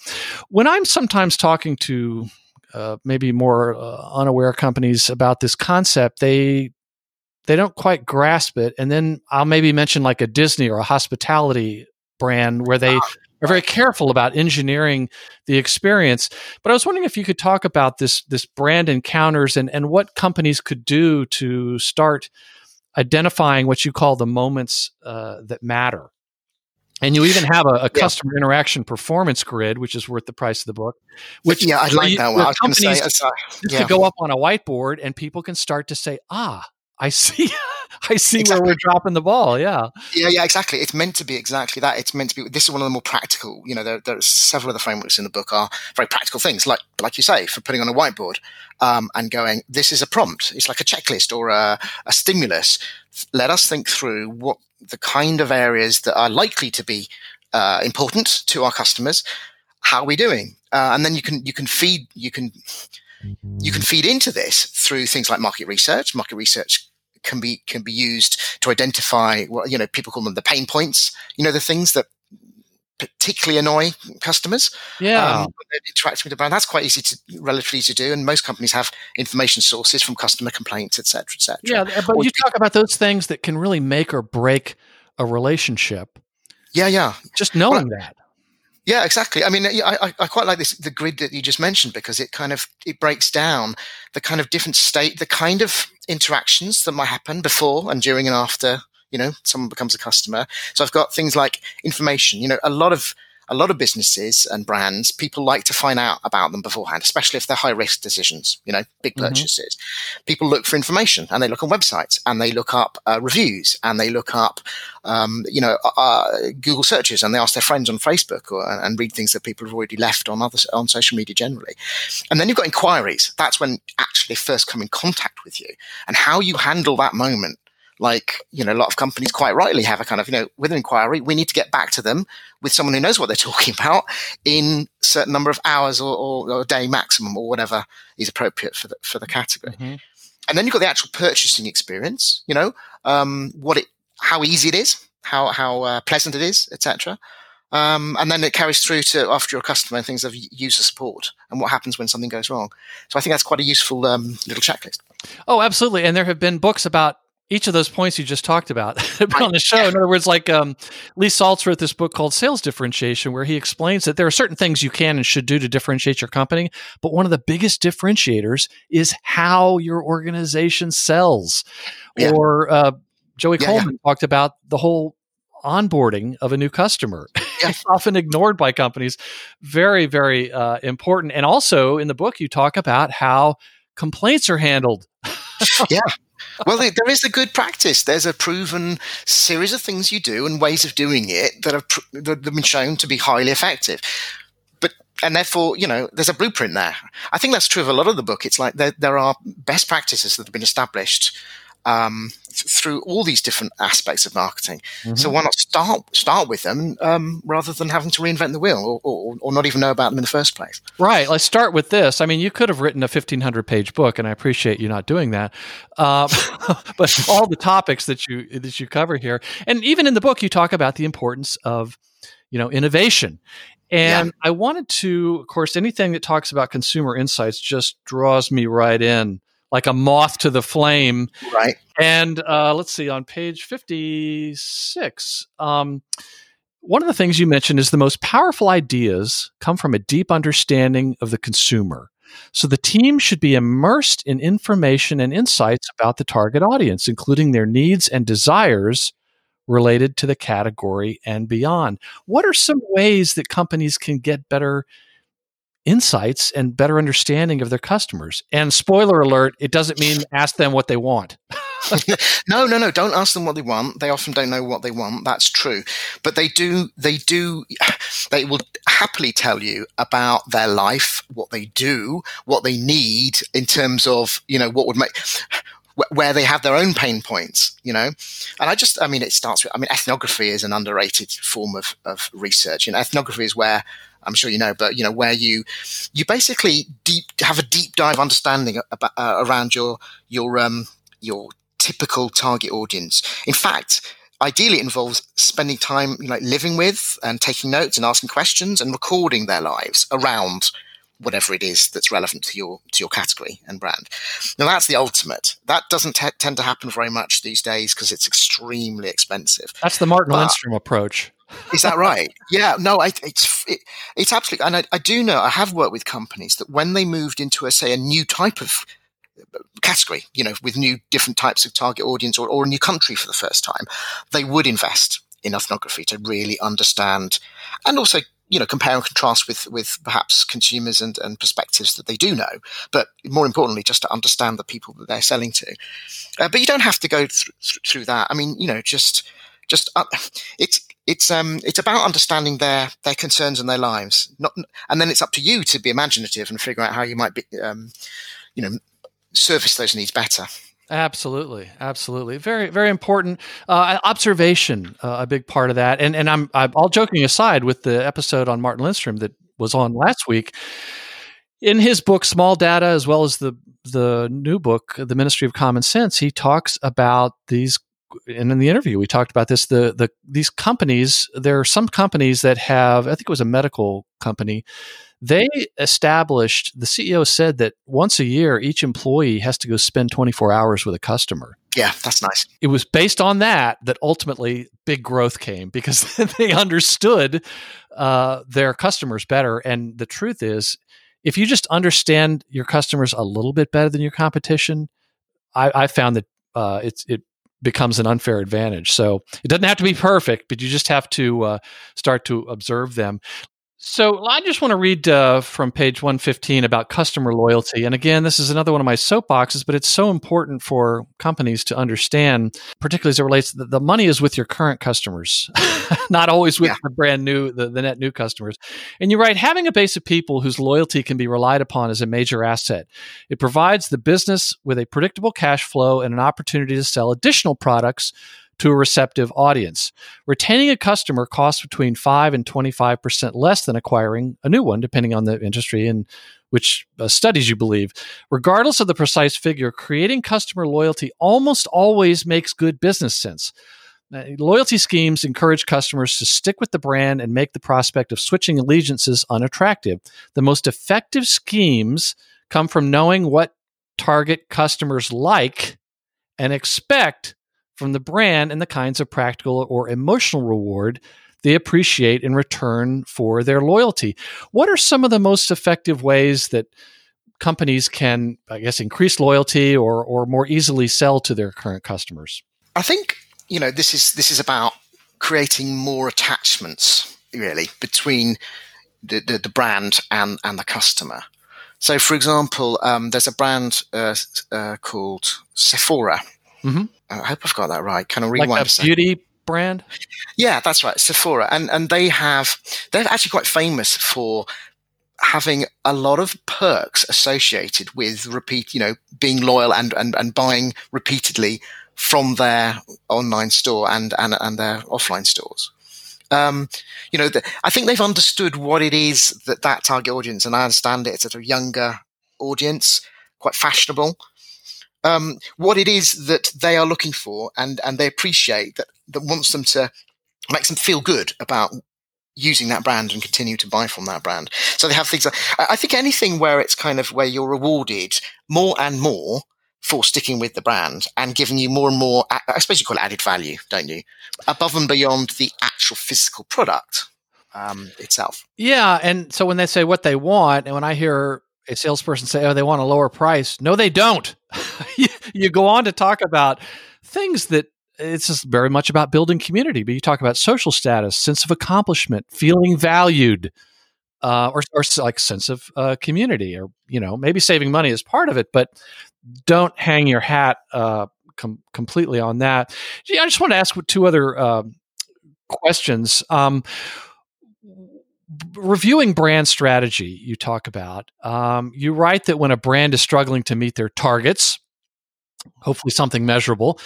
When I'm sometimes talking to uh, maybe more uh, unaware companies about this concept, they they don't quite grasp it. And then I'll maybe mention like a Disney or a hospitality brand where they ah, are very careful about engineering the experience. But I was wondering if you could talk about this this brand encounters and and what companies could do to start identifying what you call the moments uh, that matter. And you even have a, a customer yeah. interaction performance grid, which is worth the price of the book. Which yeah, I like that one. I was companies say, uh, yeah. to go up on a whiteboard, and people can start to say, "Ah, I see, I see exactly. where we're dropping the ball. Yeah, yeah, yeah, exactly. It's meant to be exactly that. It's meant to be. This is one of the more practical. You know, there, there are several of the frameworks in the book are very practical things, like like you say, for putting on a whiteboard um, and going, this is a prompt. It's like a checklist or a, a stimulus. Let us think through what the kind of areas that are likely to be uh, important to our customers. How are we doing? Uh, and then you can you can feed you can you can feed into this through things like market research. Market research can be can be used to identify what you know people call them the pain points. You know the things that particularly annoy customers. Yeah, um, interacting with the brand that's quite easy to relatively easy to do, and most companies have information sources from customer complaints, etc., etc. Yeah, but or you talk about those things that can really make or break a relationship. Yeah, yeah. Just knowing well, that. Yeah, exactly. I mean, I, I quite like this the grid that you just mentioned because it kind of it breaks down the kind of different state, the kind of interactions that might happen before and during and after you know someone becomes a customer. So I've got things like information. You know, a lot of a lot of businesses and brands, people like to find out about them beforehand, especially if they're high risk decisions, you know, big mm-hmm. purchases. Mm-hmm. People look for information and they look on websites and they look up uh, reviews and they look up, um, you know, uh, uh, Google searches and they ask their friends on Facebook or, and read things that people have already left on other, on social media generally. And then you've got inquiries. That's when actually first come in contact with you and how you handle that moment like you know a lot of companies quite rightly have a kind of you know with an inquiry we need to get back to them with someone who knows what they're talking about in a certain number of hours or, or, or, a day maximum or whatever is appropriate for the for the category mm-hmm. and then you've got the actual purchasing experience you know um, what it how easy it is how how uh, pleasant it is etc um, and then it carries through to after your customer and things of user support and what happens when something goes wrong. So I think that's quite a useful um, little checklist. Oh, absolutely. And there have been books about each of those points you just talked about on the show. In other words, like um, Lee Salz wrote this book called Sales Differentiation, where he explains that there are certain things you can and should do to differentiate your company, but one of the biggest differentiators is how your organization sells. Yeah. Or uh, Joey yeah, Coleman yeah. talked about the whole onboarding of a new customer. it's often ignored by companies. Very, very uh, important. And also in the book, you talk about how complaints are handled. yeah well, there is a good practice. There's a proven series of things you do and ways of doing it that have, that have been shown to be highly effective. But and therefore, you know, there's a blueprint there. I think that's true of a lot of the book. It's like there, there are best practices that have been established um, through all these different aspects of marketing. Mm-hmm. So why not start start with them um, rather than having to reinvent the wheel or, or, or, not even know about them in the first place? Right. Let's start with this. I mean, you could have written a fifteen hundred page book, and I appreciate you not doing that. Uh, but all the topics that you that you cover here, and even in the book, you talk about the importance of you know innovation and yeah. I wanted to, of course, anything that talks about consumer insights just draws me right in like a moth to the flame. Right. And uh, let's see, on page 56, um, one of the things you mentioned is the most powerful ideas come from a deep understanding of the consumer. So the team should be immersed in information and insights about the target audience, including their needs and desires related to the category and beyond. What are some ways that companies can get better insights and better understanding of their customers. And spoiler alert, it doesn't mean ask them what they want. no, no, no. Don't ask them what they want. They often don't know what they want. That's true. But they do, they do, they will happily tell you about their life, what they do, what they need in terms of, you know, what would make, where they have their own pain points, you know. And I just, I mean, it starts with, I mean, ethnography is an underrated form of, of research. You know, ethnography is where I'm sure you know, but you know where you you basically deep have a deep dive understanding about, uh, around your your um, your typical target audience. In fact, ideally it involves spending time you know, like living with and taking notes and asking questions and recording their lives around whatever it is that's relevant to your to your category and brand. Now that's the ultimate. That doesn't t- tend to happen very much these days because it's extremely expensive. That's the Martin but, Lindstrom approach. Is that right? Yeah. No, I, it's it, it's absolutely. And I, I do know I have worked with companies that when they moved into a say a new type of category, you know, with new different types of target audience or, or a new country for the first time, they would invest in ethnography to really understand and also you know compare and contrast with with perhaps consumers and, and perspectives that they do know but more importantly just to understand the people that they're selling to uh, but you don't have to go th- through that i mean you know just just uh, it's it's um it's about understanding their their concerns and their lives not and then it's up to you to be imaginative and figure out how you might be um you know service those needs better. Absolutely, absolutely, very, very important uh, observation. Uh, a big part of that, and and I'm, I'm all joking aside with the episode on Martin Lindstrom that was on last week. In his book Small Data, as well as the the new book, The Ministry of Common Sense, he talks about these. And in the interview, we talked about this. The the these companies, there are some companies that have. I think it was a medical company they established, the CEO said that once a year, each employee has to go spend 24 hours with a customer. Yeah, that's nice. It was based on that that ultimately big growth came because they understood uh, their customers better. And the truth is, if you just understand your customers a little bit better than your competition, I, I found that uh, it's it becomes an unfair advantage. So it doesn't have to be perfect, but you just have to uh, start to observe them. So I just want to read uh, from page 115 about customer loyalty. And again, this is another one of my soapboxes, but it's so important for companies to understand, particularly as it relates to the, the money is with your current customers, not always with yeah. the brand new, the, the net new customers. And you write, having a base of people whose loyalty can be relied upon is a major asset. It provides the business with a predictable cash flow and an opportunity to sell additional products to a receptive audience. Retaining a customer costs between 5 and 25% less than acquiring a new one, depending on the industry and which uh, studies you believe. Regardless of the precise figure, creating customer loyalty almost always makes good business sense. loyalty schemes encourage customers to stick with the brand and make the prospect of switching allegiances unattractive. The most effective schemes come from knowing what target customers like and expect from the brand and the kinds of practical or emotional reward they appreciate in return for their loyalty. What are some of the most effective ways that companies can, I guess, increase loyalty or, or more easily sell to their current customers? I think you know this is this is about creating more attachments really between the, the, the brand and and the customer. So, for example, um, there's a brand uh, uh, called Sephora. Mm-hmm. I hope I've got that right. Can I rewind like a, a beauty brand? Yeah, that's right, Sephora, and and they have they're actually quite famous for having a lot of perks associated with repeat, you know, being loyal and and, and buying repeatedly from their online store and and, and their offline stores. Um, you know, the, I think they've understood what it is that that target audience, and I understand it. It's a younger audience, quite fashionable um, what it is that they are looking for and, and they appreciate that, that wants them to makes them feel good about using that brand and continue to buy from that brand. So they have things. Like, I think anything where it's kind of where you're rewarded more and more for sticking with the brand and giving you more and more, I suppose you call it added value, don't you? Above and beyond the actual physical product um, itself. Yeah. And so when they say what they want, and when I hear a salesperson say, "Oh, they want a lower price." No, they don't. you, you go on to talk about things that it's just very much about building community. But you talk about social status, sense of accomplishment, feeling valued, uh, or, or like sense of uh, community, or you know, maybe saving money is part of it. But don't hang your hat uh, com- completely on that. I just want to ask two other um, questions. Um, reviewing brand strategy you talk about um, you write that when a brand is struggling to meet their targets hopefully something measurable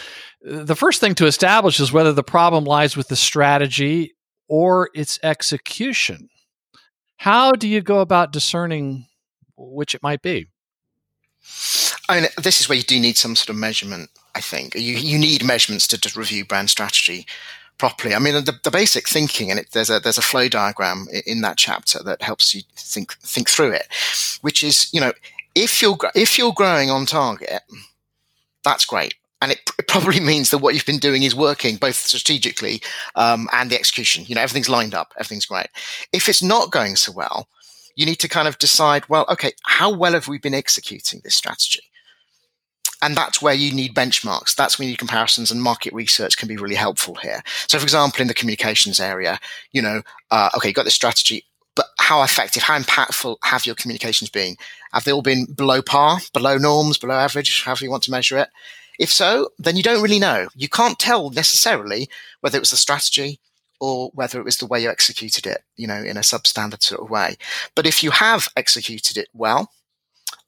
the first thing to establish is whether the problem lies with the strategy or its execution How do you go about discerning which it might be? I mean, this is where you do need some sort of measurement. I think you you need measurements to, to review brand strategy properly. I mean, the, the basic thinking, and it, there's a there's a flow diagram in that chapter that helps you think think through it, which is you know if you're if you're growing on target, that's great. And it, it probably means that what you've been doing is working both strategically um, and the execution. You know, everything's lined up, everything's great. If it's not going so well, you need to kind of decide, well, okay, how well have we been executing this strategy? And that's where you need benchmarks. That's when you need comparisons and market research can be really helpful here. So, for example, in the communications area, you know, uh, okay, you got the strategy, but how effective, how impactful have your communications been? Have they all been below par, below norms, below average, however you want to measure it? If so, then you don't really know. You can't tell necessarily whether it was the strategy or whether it was the way you executed it, you know, in a substandard sort of way. But if you have executed it well,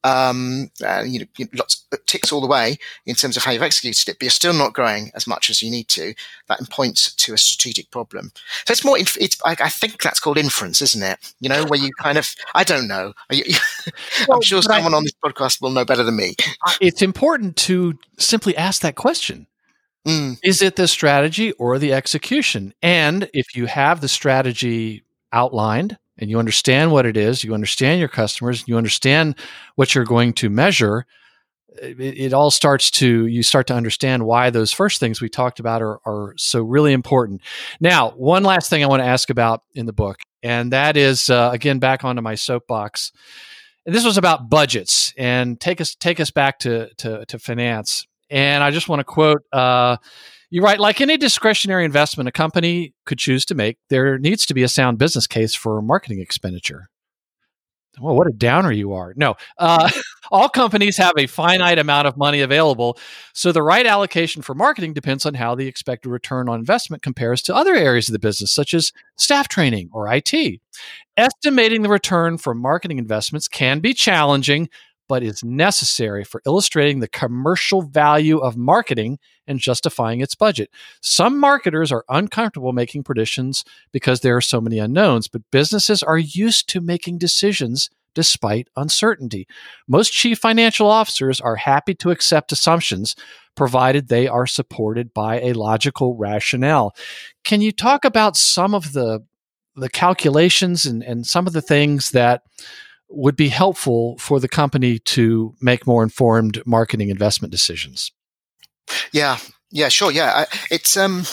um, uh, you know, lots of ticks all the way in terms of how you've executed it, but you're still not growing as much as you need to. That points to a strategic problem. So it's more, it's, I, I think that's called inference, isn't it? You know, where you kind of, I don't know. I'm sure someone I, on this podcast will know better than me. It's important to simply ask that question. Mm. Is it the strategy or the execution? And if you have the strategy outlined, and you understand what it is, you understand your customers, you understand what you're going to measure, it, it, all starts to you start to understand why those first things we talked about are, are so really important. Now, one last thing I want to ask about in the book, and that is uh, again back onto my soapbox. And this was about budgets and take us take us back to to, to finance. And I just want to quote. Uh, you're right. Like any discretionary investment a company could choose to make, there needs to be a sound business case for marketing expenditure. Well, what a downer you are. No, uh, all companies have a finite amount of money available. So the right allocation for marketing depends on how the expected return on investment compares to other areas of the business, such as staff training or IT. Estimating the return from marketing investments can be challenging, but is necessary for illustrating the commercial value of marketing and justifying its budget. Some marketers are uncomfortable making predictions because there are so many unknowns, but businesses are used to making decisions despite uncertainty. Most chief financial officers are happy to accept assumptions provided they are supported by a logical rationale. Can you talk about some of the the calculations and, and some of the things that would be helpful for the company to make more informed marketing investment decisions. Yeah, yeah, sure, yeah. It's um,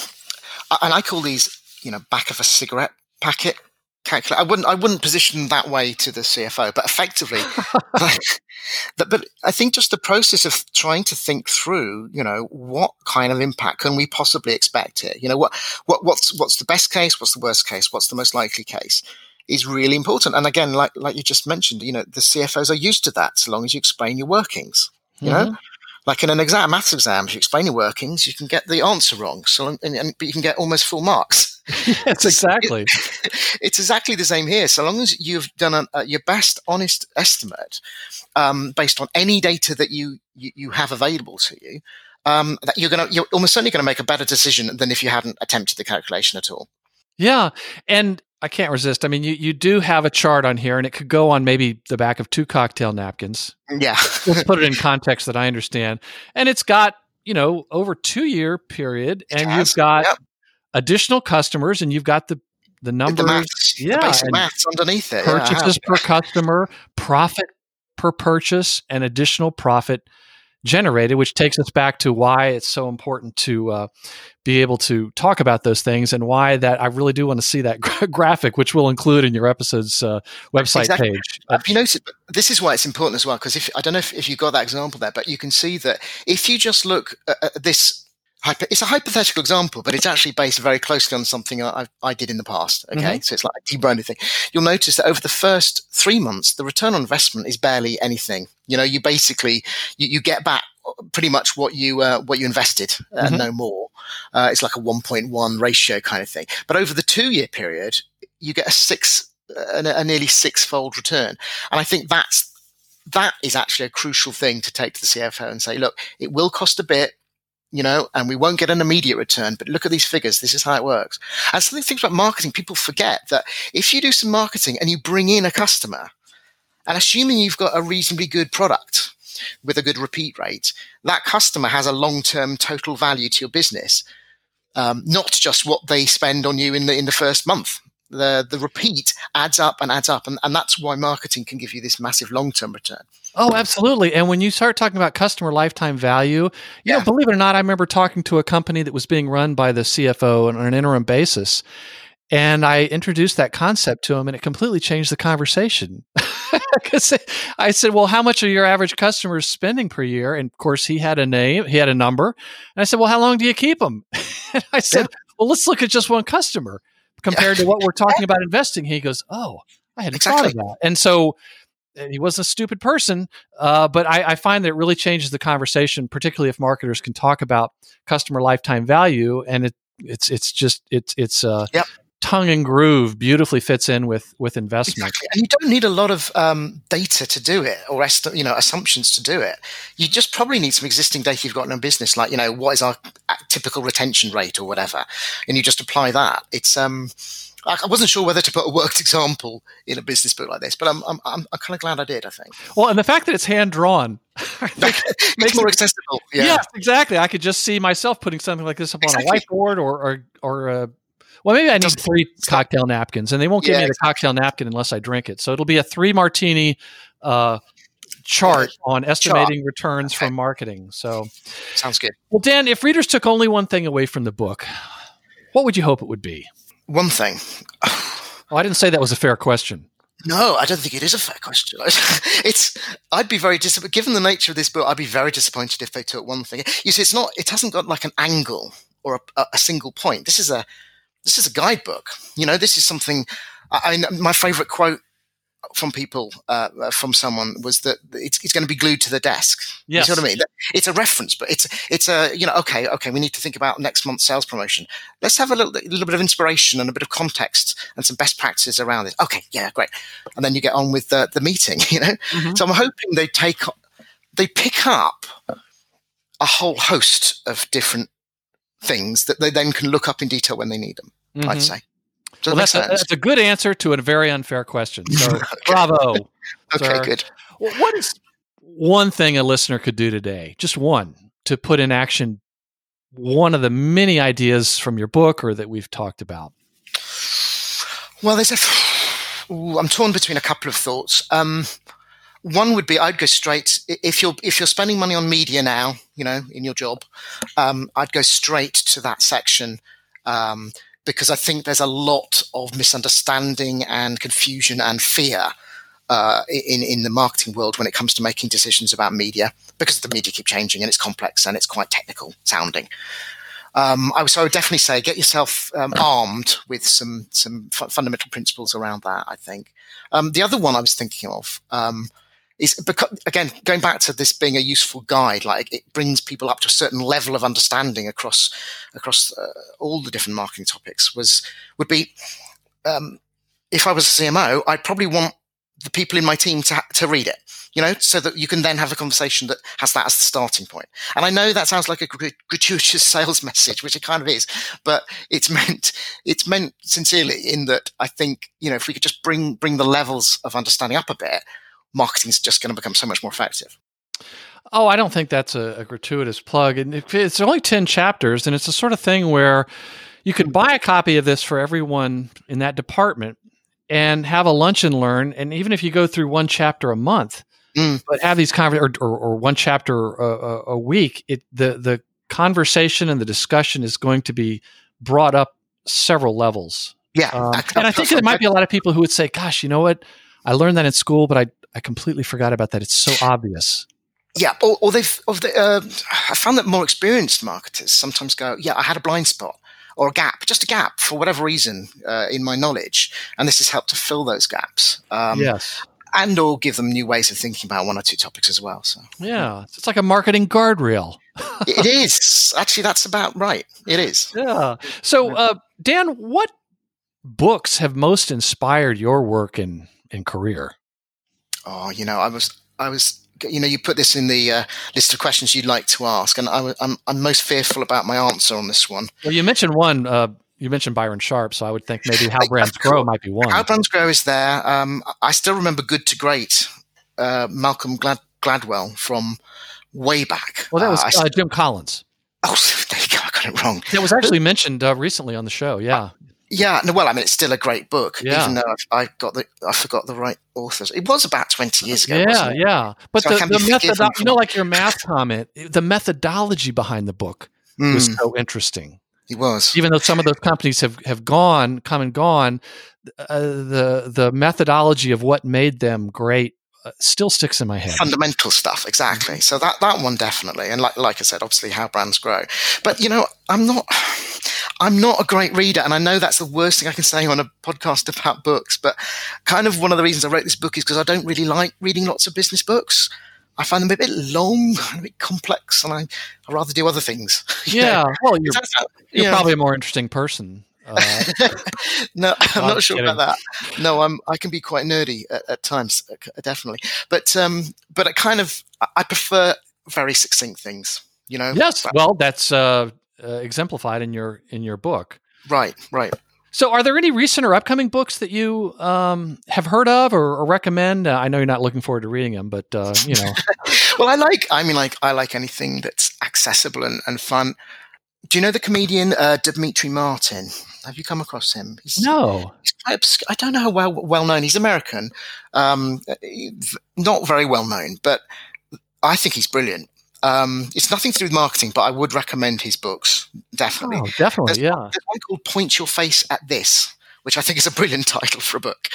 and I call these, you know, back of a cigarette packet calculate. I wouldn't, I wouldn't position that way to the CFO, but effectively, but, but I think just the process of trying to think through, you know, what kind of impact can we possibly expect here? You know, what, what, what's, what's the best case? What's the worst case? What's the most likely case? Is really important. And again, like like you just mentioned, you know, the CFOs are used to that so long as you explain your workings. You mm-hmm. know, like in an exam, maths exam, if you explain your workings, you can get the answer wrong. So, and, and, but you can get almost full marks. yes, exactly. It, it's exactly the same here. So long as you've done your best honest estimate um, based on any data that you, you, you have available to you, um, that you're going to, you're almost certainly going to make a better decision than if you hadn't attempted the calculation at all. Yeah, and I can't resist. I mean, you, you do have a chart on here, and it could go on maybe the back of two cocktail napkins. Yeah. Let's put it in context that I understand. And it's got, you know, over two year period, and you've got yep. additional customers, and you've got the the numbers, the maths, yeah, the basic maths underneath it. Purchases yeah, per customer, profit per purchase, and additional profit generated, which takes us back to why it's so important to uh, be able to talk about those things and why that I really do want to see that graphic, which we'll include in your episode's uh, website exactly. page. Uh, you notice, this is why it's important as well, because if I don't know if, if you got that example there, but you can see that if you just look at this it's a hypothetical example, but it's actually based very closely on something I, I did in the past. Okay. Mm-hmm. So it's like a debranded thing. You'll notice that over the first three months, the return on investment is barely anything. You know, you basically, you, you get back pretty much what you, uh, what you invested, uh, mm-hmm. no more. Uh, it's like a 1.1 ratio kind of thing. But over the two year period, you get a six, a, a nearly six fold return. And I think that's, that is actually a crucial thing to take to the CFO and say, look, it will cost a bit you know, and we won't get an immediate return, but look at these figures. This is how it works. And some of the things about marketing, people forget that if you do some marketing and you bring in a customer, and assuming you've got a reasonably good product with a good repeat rate, that customer has a long term total value to your business, um, not just what they spend on you in the in the first month. The the repeat adds up and adds up, and, and that's why marketing can give you this massive long term return. Oh, absolutely. And when you start talking about customer lifetime value, you Yeah. know, believe it or not, I remember talking to a company that was being run by the CFO on an interim basis. And I introduced that concept to him and it completely changed the conversation. Because I said, Well, how much are your average customers spending per year? And of course, he had a name, he had a number. And I said, Well, how long do you keep them? and I said, Well, let's look at just one customer compared to what we're talking about investing. He goes, Oh, I hadn't thought of that. And so uh, he wasn't a stupid person, uh, but I, I find that it really changes the conversation, particularly if marketers can talk about customer lifetime value, and it it's it's just it's it's uh, Yep. Tongue and groove beautifully fits in with with investment. Exactly. And you don't need a lot of um, data to do it or esti- you know assumptions to do it. You just probably need some existing data you've got in a business, like you know what is our typical retention rate or whatever, and you just apply that. It's um, I wasn't sure whether to put a worked example in a business book like this, but I'm I'm, I'm, I'm kind of glad I did. I think Well, and the fact that it's hand drawn, makes more accessible. Yeah, yes, exactly. I could just see myself putting something like this up on a whiteboard or or or. Uh, well, maybe I need three cocktail napkins, and they won't give Yeah, me the cocktail napkin unless I drink it. So it'll be a three martini uh, chart on estimating returns Okay. from marketing. So, sounds good. well, Dan, if readers took only one thing away from the book, what would you hope it would be? One thing. Oh, I didn't say that was a fair question. No, I don't think it is a fair question. it's I'd be very disappointed given the nature of this book. I'd be very disappointed if they took one thing. You see, it's not. It hasn't got like an angle or a, a single point. This is a this is a guidebook. You know, this is something. I, I my favorite quote from people uh, from someone was that it's, it's going to be glued to the desk. Yes. You see what I mean? It's a reference, but it's it's a you know okay okay we need to think about next month's sales promotion. Let's have a little, little bit of inspiration and a bit of context and some best practices around it. Okay, yeah, great. And then you get on with the, the meeting. You know, Mhm. so I'm hoping they take they pick up a whole host of different things that they then can look up in detail when they need them. I'd Mhm. say. Does Well, that that's a, that's a good answer to a very unfair question. So, bravo. okay, sir. good. Well, what is one thing a listener could do today? Just one to put in action one of the many ideas from your book or that we've talked about. Well, there's a. Ooh, I'm torn between a couple of thoughts. Um, one would be I'd go straight if you're if you're spending money on media now, you know, in your job, um, I'd go straight to that section um, because I think there's a lot of misunderstanding and confusion and fear uh, in in the marketing world when it comes to making decisions about media because the media keep changing and it's complex and it's quite technical sounding. Um, I so I would definitely say get yourself um, armed with some some fu- fundamental principles around that. I think um, the other one I was thinking of um, is because again going back to this being a useful guide, like it brings people up to a certain level of understanding across across uh, all the different marketing topics. Was would be um, if I was a CMO, I'd probably want the people in my team to to read it, you know, so that you can then have a conversation that has that as the starting point. And I know that sounds like a gr- gratuitous sales message, which it kind of is, but it's meant it's meant sincerely in that I think you know if we could just bring bring the levels of understanding up a bit, marketing's just going to become so much more effective. Oh, I don't think that's a, a gratuitous plug. And if it's only 10 chapters, and it's the sort of thing where you could buy a copy of this for everyone in that department and have a lunch and learn. And even if you go through one chapter a month, Mm. but have these conver- or, or, or one chapter a, a, a week, it the the conversation and the discussion is going to be brought up several levels. Yeah, Um, and I think there might be a lot of people who would say, "Gosh, you know what? I learned that in school, but I I completely forgot about that. It's so obvious." Yeah, or, or they've, or they, uh, I found that more experienced marketers sometimes go, yeah, I had a blind spot or a gap, just a gap for whatever reason uh, in my knowledge, and this has helped to fill those gaps. Um, yes. and or give them new ways of thinking about one or two topics as well. So Yeah, it's like a marketing guardrail. it is actually that's about right. It is. Yeah. So, uh, Dan, what books have most inspired your work and and career? Oh, you know, I was I was you know, you put this in the uh, list of questions you'd like to ask, and I, am I'm, I'm most fearful about my answer on this one. Well, you mentioned one. Uh, you mentioned Byron Sharp, so I would think maybe How Brands Grow might be one. How Brands Grow is there. Um, I still remember Good to Great, uh, Malcolm Glad- Gladwell from way back. Well, that was uh, Jim Collins. Oh, there you go. I got it wrong. It was actually mentioned uh, recently on the show. Yeah. Yeah, no, well, I mean, it's still a great book, yeah. even though I, I got the I forgot the right authors. It was about twenty years ago. Yeah, yeah. But so the, the method, you know, like your math comment, the methodology behind the book mm. was so interesting. It was, even though some of those companies have have gone, come and gone. Uh, the the methodology of what made them great uh, still sticks in my head. Fundamental stuff, exactly. So that that one definitely, and like like I said, obviously how brands grow. But you know, I'm not. I'm not a great reader, and I know that's the worst thing I can say on a podcast about books. But kind of one of the reasons I wrote this book is because I don't really like reading lots of business books. I find them a bit long and a bit complex, and I I rather do other things. Yeah, well, you're, you're yeah. probably a more interesting person. Uh, no, I'm not sure kidding. about that. No, I'm. I can be quite nerdy at, at times, uh, definitely. But um, but I kind of I prefer very succinct things. You know. Yes. Well, that's uh, uh, exemplified in your in your book. Right. Right. So, are there any recent or upcoming books that you um, have heard of or, or recommend? Uh, I know you're not looking forward to reading them, but uh, you know. well, I like. I mean, like I like anything that's accessible and, and fun. Do you know the comedian uh, Demetri Martin? Have you come across him? He's, no. He's obscure. I don't know how well well known. He's American, um, not very well known, but I think he's brilliant. Um, it's nothing to do with marketing, but I would recommend his books definitely. Oh, definitely, there's yeah. There's one called "Point Your Face at This." Which I think is a brilliant title for a book,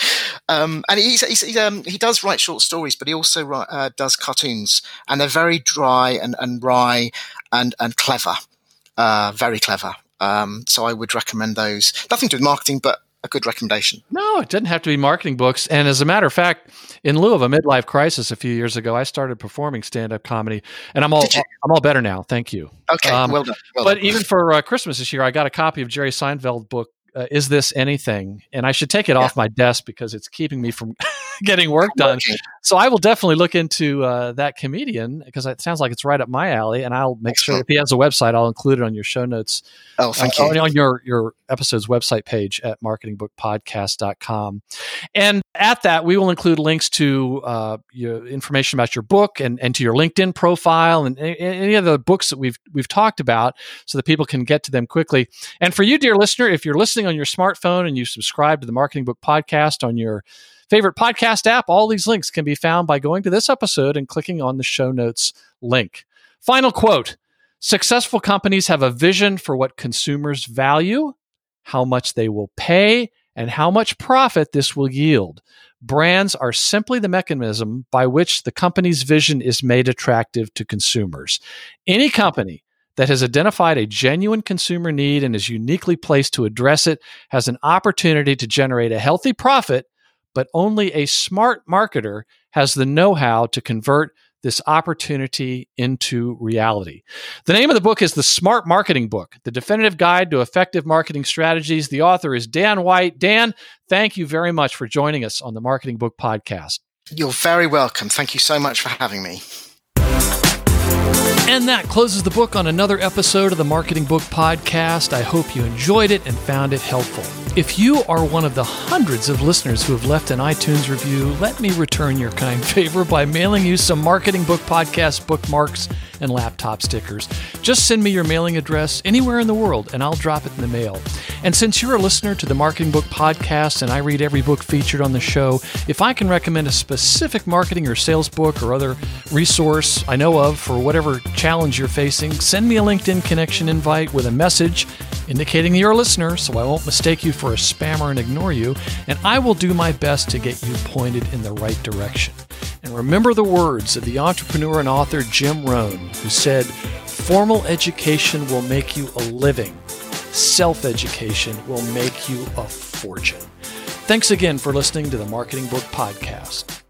um, and he's, he's, he's, um, he does write short stories, but he also write, uh, does cartoons, and they're very dry and, and wry and and clever, uh, very clever. Um, so I would recommend those. Nothing to do with marketing, but a good recommendation. No, it didn't have to be marketing books. And as a matter of fact, in lieu of a midlife crisis a few years ago, I started performing stand-up comedy, and I'm all I'm all better now. Thank you. Okay, um, well done. Well but done. even for uh, Christmas this year, I got a copy of Jerry Seinfeld book. Uh, is this anything? And I should take it yeah. off my desk because it's keeping me from getting work done. So I will definitely look into uh, that comedian because it sounds like it's right up my alley, and I'll make Excellent. sure if he has a website, I'll include it on your show notes. Oh, thank uh, you. On your your episode's website page at marketingbookpodcast.com. And at that, we will include links to uh, your information about your book and, and to your LinkedIn profile and any of the books that we've we've talked about, so that people can get to them quickly. And for you, dear listener, if you're listening on your smartphone and you subscribe to the Marketing Book Podcast on your favorite podcast app. All these links can be found by going to this episode and clicking on the show notes link. Final quote Successful companies have a vision for what consumers value, how much they will pay, and how much profit this will yield. Brands are simply the mechanism by which the company's vision is made attractive to consumers. Any company that has identified a genuine consumer need and is uniquely placed to address it has an opportunity to generate a healthy profit but only a smart marketer has the know how to convert this opportunity into reality. The name of the book is The Smart Marketing Book, the definitive guide to effective marketing strategies. The author is Dan White. Dan, thank you very much for joining us on the Marketing Book Podcast. You're very welcome. Thank you so much for having me. And that closes the book on another episode of the Marketing Book Podcast. I hope you enjoyed it and found it helpful. If you are one of the hundreds of listeners who have left an iTunes review, let me return your kind favor by mailing you some Marketing Book Podcast bookmarks and laptop stickers. Just send me your mailing address anywhere in the world and I'll drop it in the mail. And since you're a listener to the Marketing Book Podcast and I read every book featured on the show, if I can recommend a specific marketing or sales book or other resource I know of for whatever challenge you're facing, send me a LinkedIn connection invite with a message indicating you're a listener so I won't mistake you for a spammer and ignore you, and I will do my best to get you pointed in the right direction. And remember the words of the entrepreneur and author Jim Rohn, who said, Formal education will make you a living, self education will make you a fortune. Thanks again for listening to the Marketing Book Podcast.